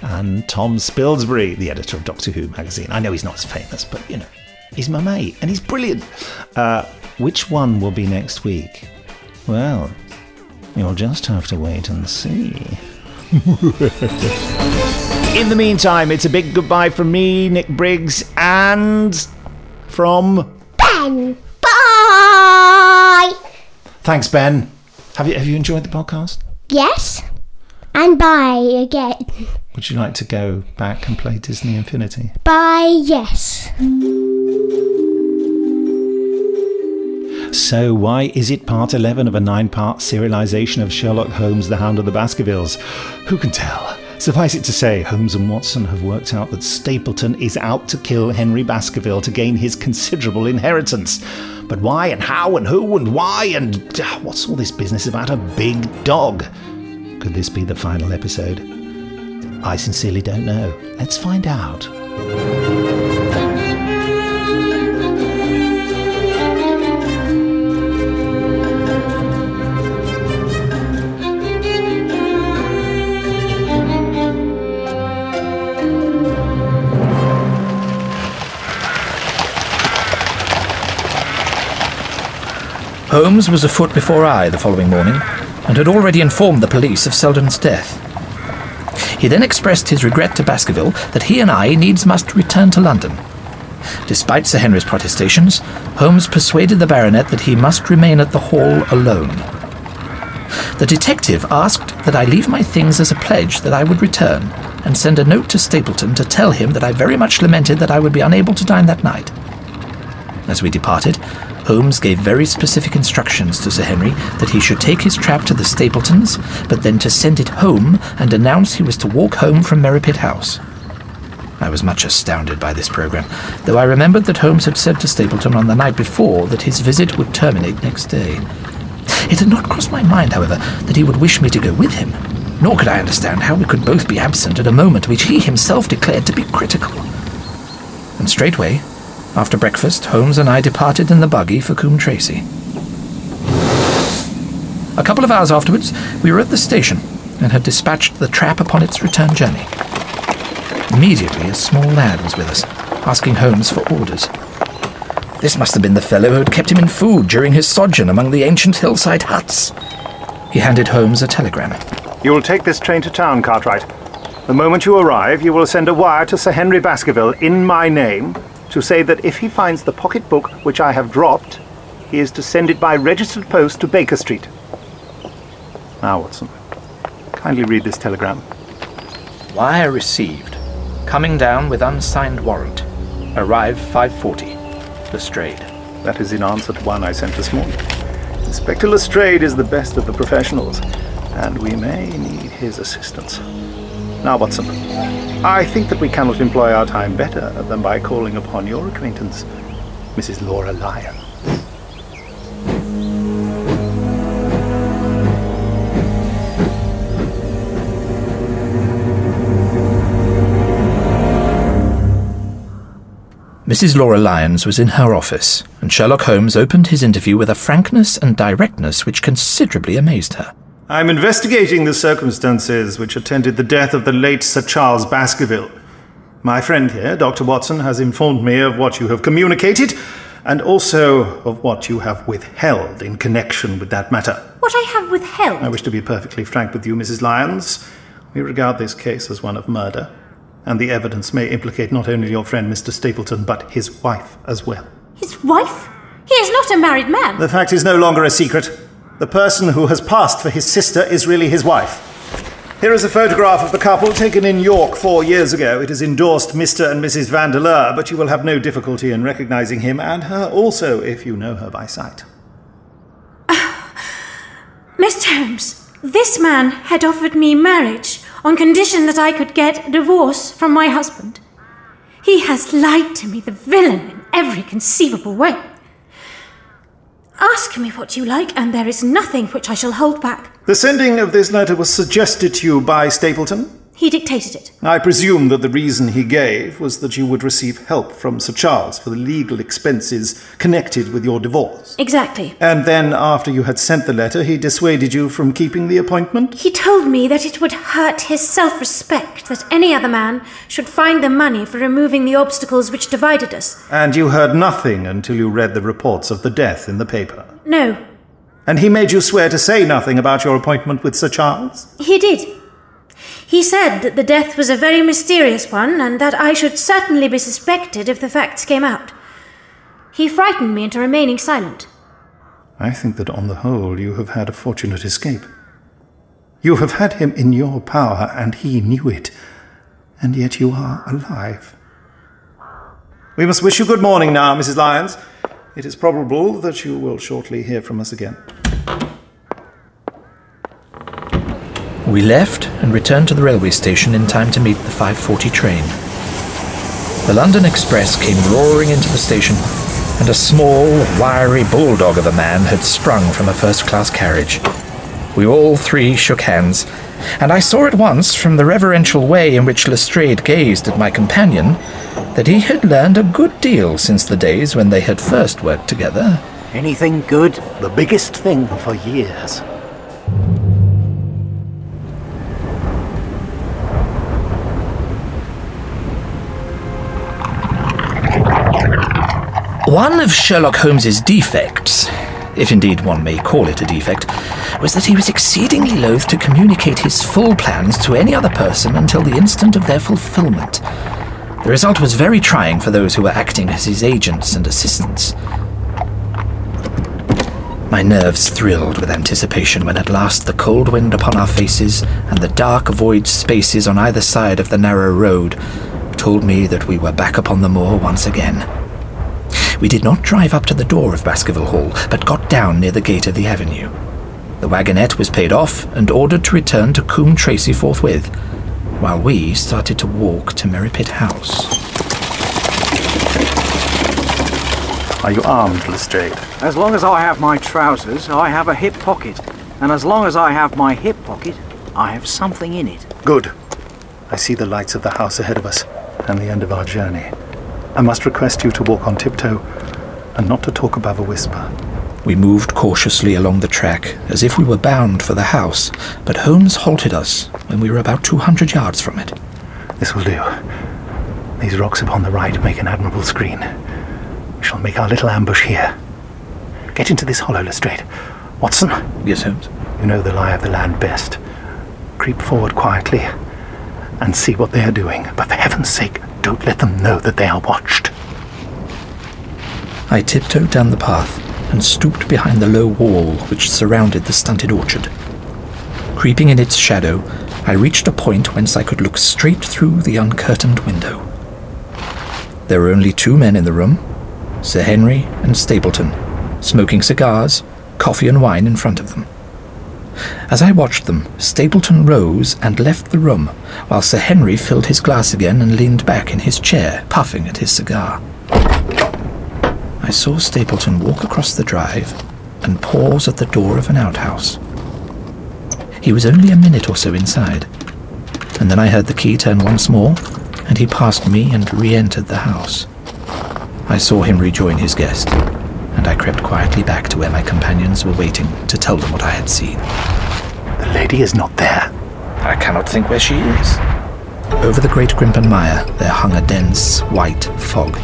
and Tom Spilsbury, the editor of Doctor Who magazine. I know he's not as famous, but you know, he's my mate and he's brilliant. Uh, which one will be next week? Well, you'll just have to wait and see. In the meantime, it's a big goodbye from me, Nick Briggs, and from Ben. Bye. Thanks, Ben. Have you have you enjoyed the podcast? Yes. And bye again. Would you like to go back and play Disney Infinity? Bye, yes. So, why is it part 11 of a nine part serialization of Sherlock Holmes, The Hound of the Baskervilles? Who can tell? Suffice it to say, Holmes and Watson have worked out that Stapleton is out to kill Henry Baskerville to gain his considerable inheritance. But why and how and who and why and uh, what's all this business about a big dog? Could this be the final episode? I sincerely don't know. Let's find out. Holmes was afoot before I the following morning, and had already informed the police of Selden's death. He then expressed his regret to Baskerville that he and I needs must return to London. Despite Sir Henry's protestations, Holmes persuaded the baronet that he must remain at the Hall alone. The detective asked that I leave my things as a pledge that I would return, and send a note to Stapleton to tell him that I very much lamented that I would be unable to dine that night. As we departed, Holmes gave very specific instructions to Sir Henry that he should take his trap to the Stapletons, but then to send it home and announce he was to walk home from Merripit House. I was much astounded by this programme, though I remembered that Holmes had said to Stapleton on the night before that his visit would terminate next day. It had not crossed my mind, however, that he would wish me to go with him, nor could I understand how we could both be absent at a moment which he himself declared to be critical. And straightway, after breakfast, Holmes and I departed in the buggy for Coombe Tracey. A couple of hours afterwards, we were at the station and had dispatched the trap upon its return journey. Immediately, a small lad was with us, asking Holmes for orders. This must have been the fellow who had kept him in food during his sojourn among the ancient hillside huts. He handed Holmes a telegram. You will take this train to town, Cartwright. The moment you arrive, you will send a wire to Sir Henry Baskerville in my name to say that if he finds the pocket book which I have dropped, he is to send it by registered post to Baker Street. Now, Watson, kindly read this telegram. Wire received. Coming down with unsigned warrant. Arrive 540. Lestrade. That is in answer to one I sent this morning. Inspector Lestrade is the best of the professionals, and we may need his assistance. Now, Watson, I think that we cannot employ our time better than by calling upon your acquaintance, Mrs. Laura Lyon. Mrs. Laura Lyons was in her office, and Sherlock Holmes opened his interview with a frankness and directness which considerably amazed her. I'm investigating the circumstances which attended the death of the late Sir Charles Baskerville. My friend here, Dr. Watson, has informed me of what you have communicated and also of what you have withheld in connection with that matter. What I have withheld? I wish to be perfectly frank with you, Mrs. Lyons. We regard this case as one of murder, and the evidence may implicate not only your friend Mr. Stapleton, but his wife as well. His wife? He is not a married man. The fact is no longer a secret. The person who has passed for his sister is really his wife. Here is a photograph of the couple taken in York four years ago. It is endorsed Mr. and Mrs. Vandeleur, but you will have no difficulty in recognizing him and her also if you know her by sight. Mr. Holmes, this man had offered me marriage on condition that I could get a divorce from my husband. He has lied to me, the villain, in every conceivable way. Ask me what you like, and there is nothing which I shall hold back. The sending of this letter was suggested to you by Stapleton? He dictated it. I presume that the reason he gave was that you would receive help from Sir Charles for the legal expenses connected with your divorce. Exactly. And then, after you had sent the letter, he dissuaded you from keeping the appointment? He told me that it would hurt his self respect that any other man should find the money for removing the obstacles which divided us. And you heard nothing until you read the reports of the death in the paper. No, And he made you swear to say nothing about your appointment with Sir Charles? he did. He said that the death was a very mysterious one and that I should certainly be suspected if the facts came out. He frightened me into remaining silent. I think that on the whole you have had a fortunate escape. You have had him in your power, and he knew it, and yet you are alive. We must wish you good morning now, Mrs. Lyons. It is probable that you will shortly hear from us again. We left and returned to the railway station in time to meet the 5:40 train. The London Express came roaring into the station, and a small, wiry bulldog of a man had sprung from a first-class carriage. We all three shook hands, and I saw at once from the reverential way in which Lestrade gazed at my companion that he had learned a good deal since the days when they had first worked together. Anything good? The biggest thing for years. One of Sherlock Holmes's defects, if indeed one may call it a defect, was that he was exceedingly loath to communicate his full plans to any other person until the instant of their fulfillment. The result was very trying for those who were acting as his agents and assistants. My nerves thrilled with anticipation when at last the cold wind upon our faces and the dark void spaces on either side of the narrow road told me that we were back upon the moor once again. We did not drive up to the door of Baskerville Hall, but got down near the gate of the avenue. The wagonette was paid off and ordered to return to Coombe Tracey forthwith, while we started to walk to Merripit House. Are you armed, Lestrade? As long as I have my trousers, I have a hip pocket. And as long as I have my hip pocket, I have something in it. Good. I see the lights of the house ahead of us and the end of our journey. I must request you to walk on tiptoe and not to talk above a whisper. We moved cautiously along the track, as if we were bound for the house, but Holmes halted us when we were about 200 yards from it. This will do. These rocks upon the right make an admirable screen. We shall make our little ambush here. Get into this hollow, Lestrade. Watson? Yes, Holmes. You know the lie of the land best. Creep forward quietly and see what they are doing, but for heaven's sake, don't let them know that they are watched. I tiptoed down the path and stooped behind the low wall which surrounded the stunted orchard. Creeping in its shadow, I reached a point whence I could look straight through the uncurtained window. There were only two men in the room Sir Henry and Stapleton, smoking cigars, coffee and wine in front of them. As I watched them, Stapleton rose and left the room, while Sir Henry filled his glass again and leaned back in his chair, puffing at his cigar. I saw Stapleton walk across the drive and pause at the door of an outhouse. He was only a minute or so inside, and then I heard the key turn once more, and he passed me and re entered the house. I saw him rejoin his guest, and I crept quietly back to where my companions were waiting to tell them what I had seen. The lady is not there. I cannot think where she is. Over the great Grimpen Mire there hung a dense, white fog.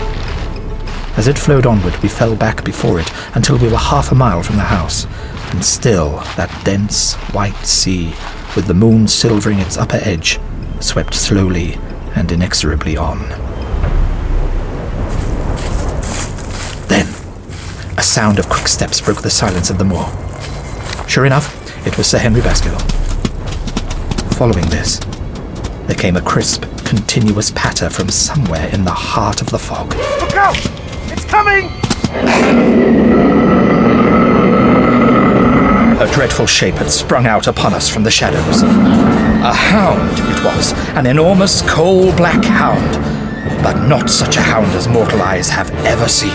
As it flowed onward, we fell back before it until we were half a mile from the house, and still that dense, white sea, with the moon silvering its upper edge, swept slowly and inexorably on. Then, a sound of quick steps broke the silence of the moor. Sure enough, it was Sir Henry Baskerville. Following this, there came a crisp, continuous patter from somewhere in the heart of the fog. Look out! It's coming! A dreadful shape had sprung out upon us from the shadows. A hound it was, an enormous coal black hound, but not such a hound as mortal eyes have ever seen.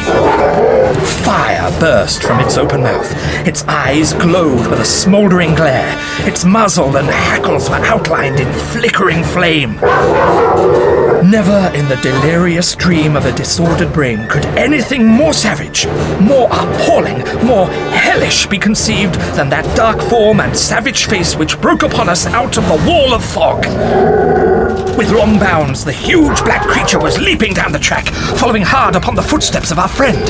Fire burst from its open mouth. Its eyes glowed with a smouldering glare. Its muzzle and hackles were outlined in flickering flame. Never in the delirious dream of a disordered brain could anything more savage, more appalling, more hellish be conceived than that dark form and savage face which broke upon us out of the wall of fog. With long bounds, the huge black creature was leaping down the track, following hard upon the footsteps of our friend.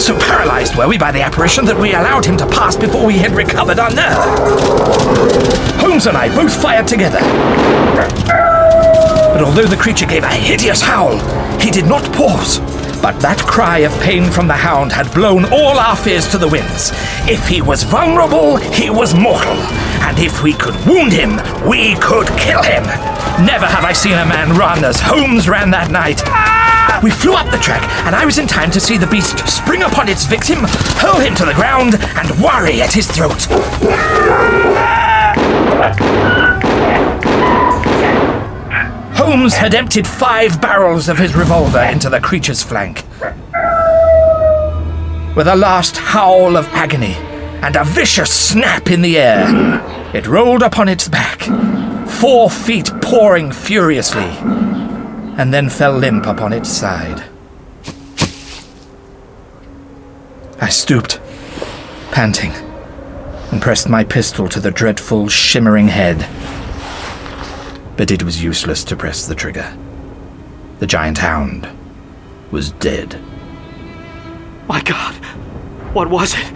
So paralyzed were we by the apparition that we allowed him to pass before we had recovered our nerve. Holmes and I both fired together. But although the creature gave a hideous howl, he did not pause. But that cry of pain from the hound had blown all our fears to the winds. If he was vulnerable, he was mortal. And if we could wound him, we could kill him. Never have I seen a man run as Holmes ran that night. We flew up the track, and I was in time to see the beast spring upon its victim, hurl him to the ground, and worry at his throat. Holmes had emptied five barrels of his revolver into the creature's flank. With a last howl of agony and a vicious snap in the air, it rolled upon its back, four feet pouring furiously, and then fell limp upon its side. I stooped, panting, and pressed my pistol to the dreadful, shimmering head. But it was useless to press the trigger. The giant hound was dead. My God! What was it?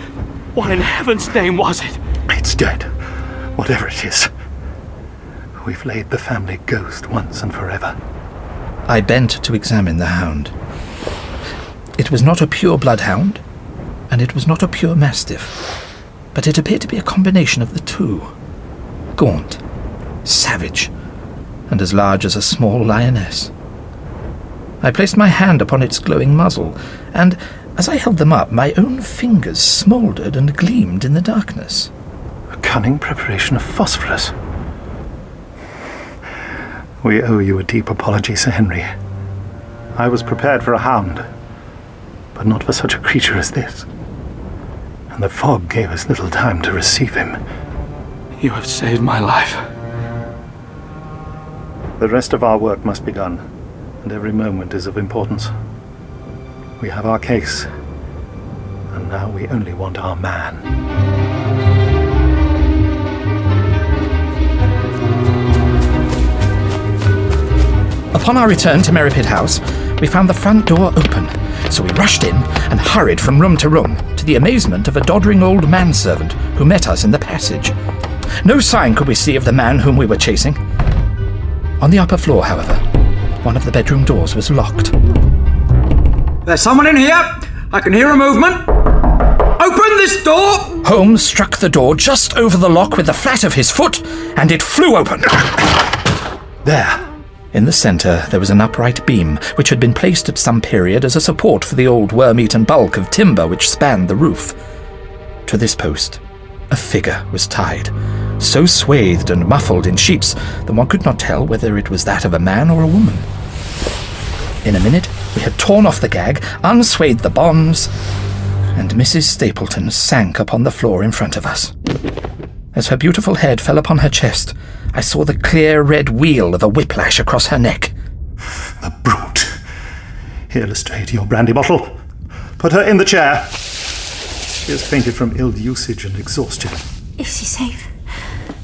What in heaven's name was it? It's dead. Whatever it is. We've laid the family ghost once and forever. I bent to examine the hound. It was not a pure bloodhound, and it was not a pure mastiff, but it appeared to be a combination of the two. Gaunt, savage, and as large as a small lioness. I placed my hand upon its glowing muzzle, and as I held them up, my own fingers smouldered and gleamed in the darkness. A cunning preparation of phosphorus. We owe you a deep apology, Sir Henry. I was prepared for a hound, but not for such a creature as this. And the fog gave us little time to receive him. You have saved my life. The rest of our work must be done, and every moment is of importance. We have our case, and now we only want our man. Upon our return to Merripit House, we found the front door open, so we rushed in and hurried from room to room, to the amazement of a doddering old manservant who met us in the passage. No sign could we see of the man whom we were chasing. On the upper floor, however, one of the bedroom doors was locked. There's someone in here! I can hear a movement! Open this door! Holmes struck the door just over the lock with the flat of his foot, and it flew open. There. In the centre, there was an upright beam, which had been placed at some period as a support for the old worm-eaten bulk of timber which spanned the roof. To this post, a figure was tied, so swathed and muffled in sheets that one could not tell whether it was that of a man or a woman. In a minute, we had torn off the gag, unswathed the bonds, and Mrs. Stapleton sank upon the floor in front of us. As her beautiful head fell upon her chest, I saw the clear red wheal of a whiplash across her neck. The brute. Here, Lestrade, your brandy bottle. Put her in the chair. She has fainted from ill usage and exhaustion. Is he safe?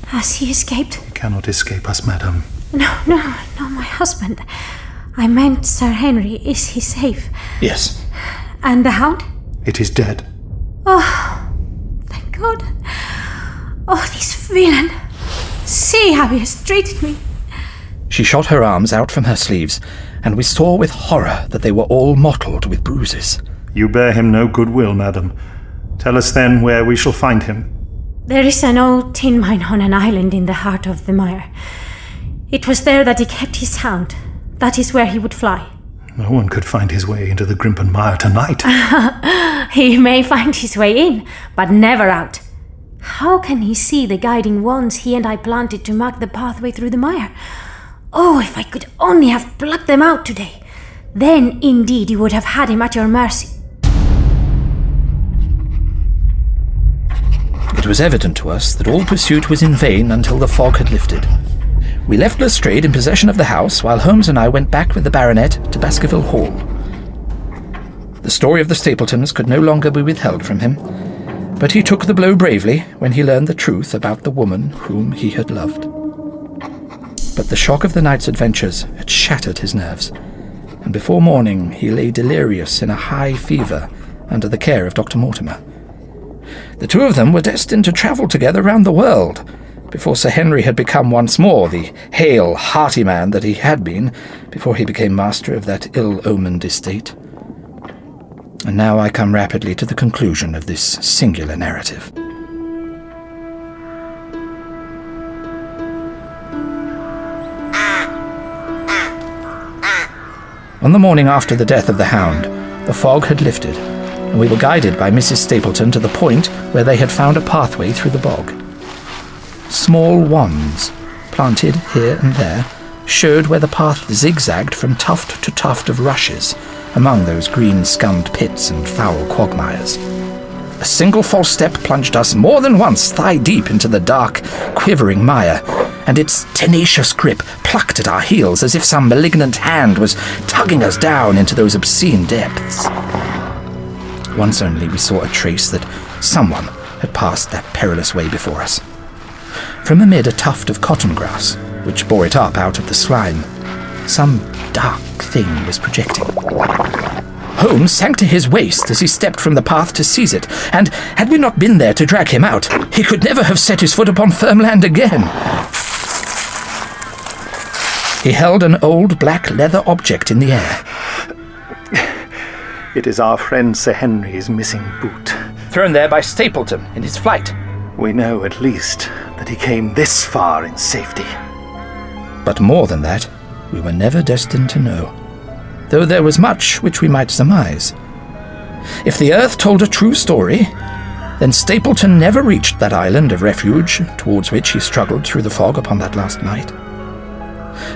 Has he escaped? He Cannot escape us, madam. No, no, no, my husband. I meant Sir Henry. Is he safe? Yes. And the hound? It is dead. Oh, thank God. Oh, this villain. See how he has treated me. She shot her arms out from her sleeves, and we saw with horror that they were all mottled with bruises. You bear him no goodwill, madam. Tell us then where we shall find him. There is an old tin mine on an island in the heart of the mire. It was there that he kept his hound. That is where he would fly. No one could find his way into the Grimpen Mire tonight. he may find his way in, but never out. How can he see the guiding wands he and I planted to mark the pathway through the mire? Oh, if I could only have plucked them out today! Then indeed you would have had him at your mercy. It was evident to us that all pursuit was in vain until the fog had lifted. We left Lestrade in possession of the house, while Holmes and I went back with the baronet to Baskerville Hall. The story of the Stapletons could no longer be withheld from him, but he took the blow bravely when he learned the truth about the woman whom he had loved. But the shock of the night's adventures had shattered his nerves, and before morning he lay delirious in a high fever under the care of Dr. Mortimer. The two of them were destined to travel together round the world before Sir Henry had become once more the hale, hearty man that he had been before he became master of that ill omened estate. And now I come rapidly to the conclusion of this singular narrative. On the morning after the death of the hound, the fog had lifted, and we were guided by Mrs. Stapleton to the point where they had found a pathway through the bog. Small wands, planted here and there, showed where the path zigzagged from tuft to tuft of rushes among those green scummed pits and foul quagmires. A single false step plunged us more than once thigh deep into the dark, quivering mire, and its tenacious grip plucked at our heels as if some malignant hand was tugging us down into those obscene depths. Once only we saw a trace that someone had passed that perilous way before us. From amid a tuft of cotton grass, which bore it up out of the slime, some dark thing was projecting. Holmes sank to his waist as he stepped from the path to seize it, and had we not been there to drag him out, he could never have set his foot upon firm land again. He held an old black leather object in the air. It is our friend Sir Henry's missing boot. Thrown there by Stapleton in his flight. We know at least that he came this far in safety. But more than that, we were never destined to know, though there was much which we might surmise. If the earth told a true story, then Stapleton never reached that island of refuge towards which he struggled through the fog upon that last night.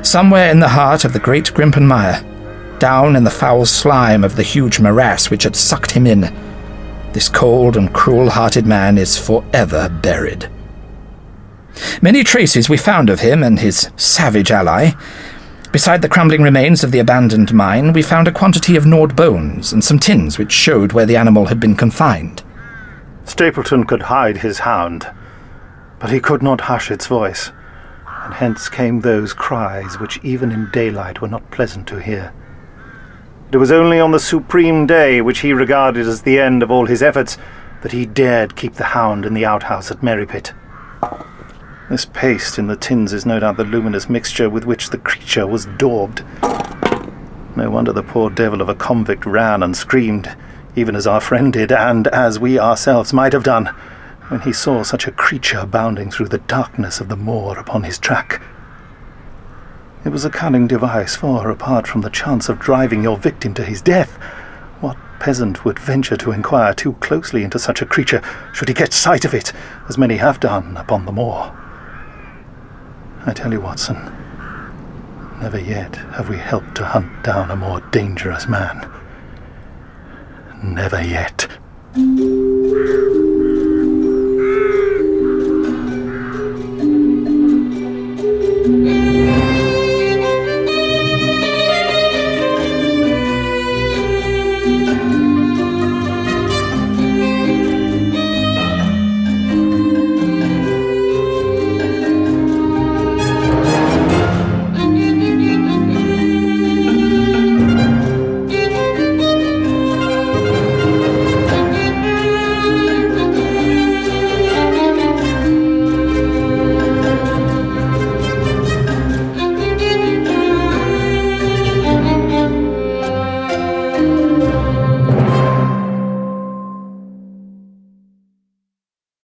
Somewhere in the heart of the great Grimpen Mire, down in the foul slime of the huge morass which had sucked him in, this cold and cruel hearted man is forever buried. Many traces we found of him and his savage ally. Beside the crumbling remains of the abandoned mine, we found a quantity of gnawed bones and some tins which showed where the animal had been confined. Stapleton could hide his hound, but he could not hush its voice, and hence came those cries which even in daylight were not pleasant to hear. It was only on the supreme day, which he regarded as the end of all his efforts, that he dared keep the hound in the outhouse at Merripit. This paste in the tins is no doubt the luminous mixture with which the creature was daubed. No wonder the poor devil of a convict ran and screamed, even as our friend did, and as we ourselves might have done, when he saw such a creature bounding through the darkness of the moor upon his track. It was a cunning device, for, apart from the chance of driving your victim to his death, what peasant would venture to inquire too closely into such a creature should he catch sight of it, as many have done upon the moor? I tell you, Watson, never yet have we helped to hunt down a more dangerous man. Never yet.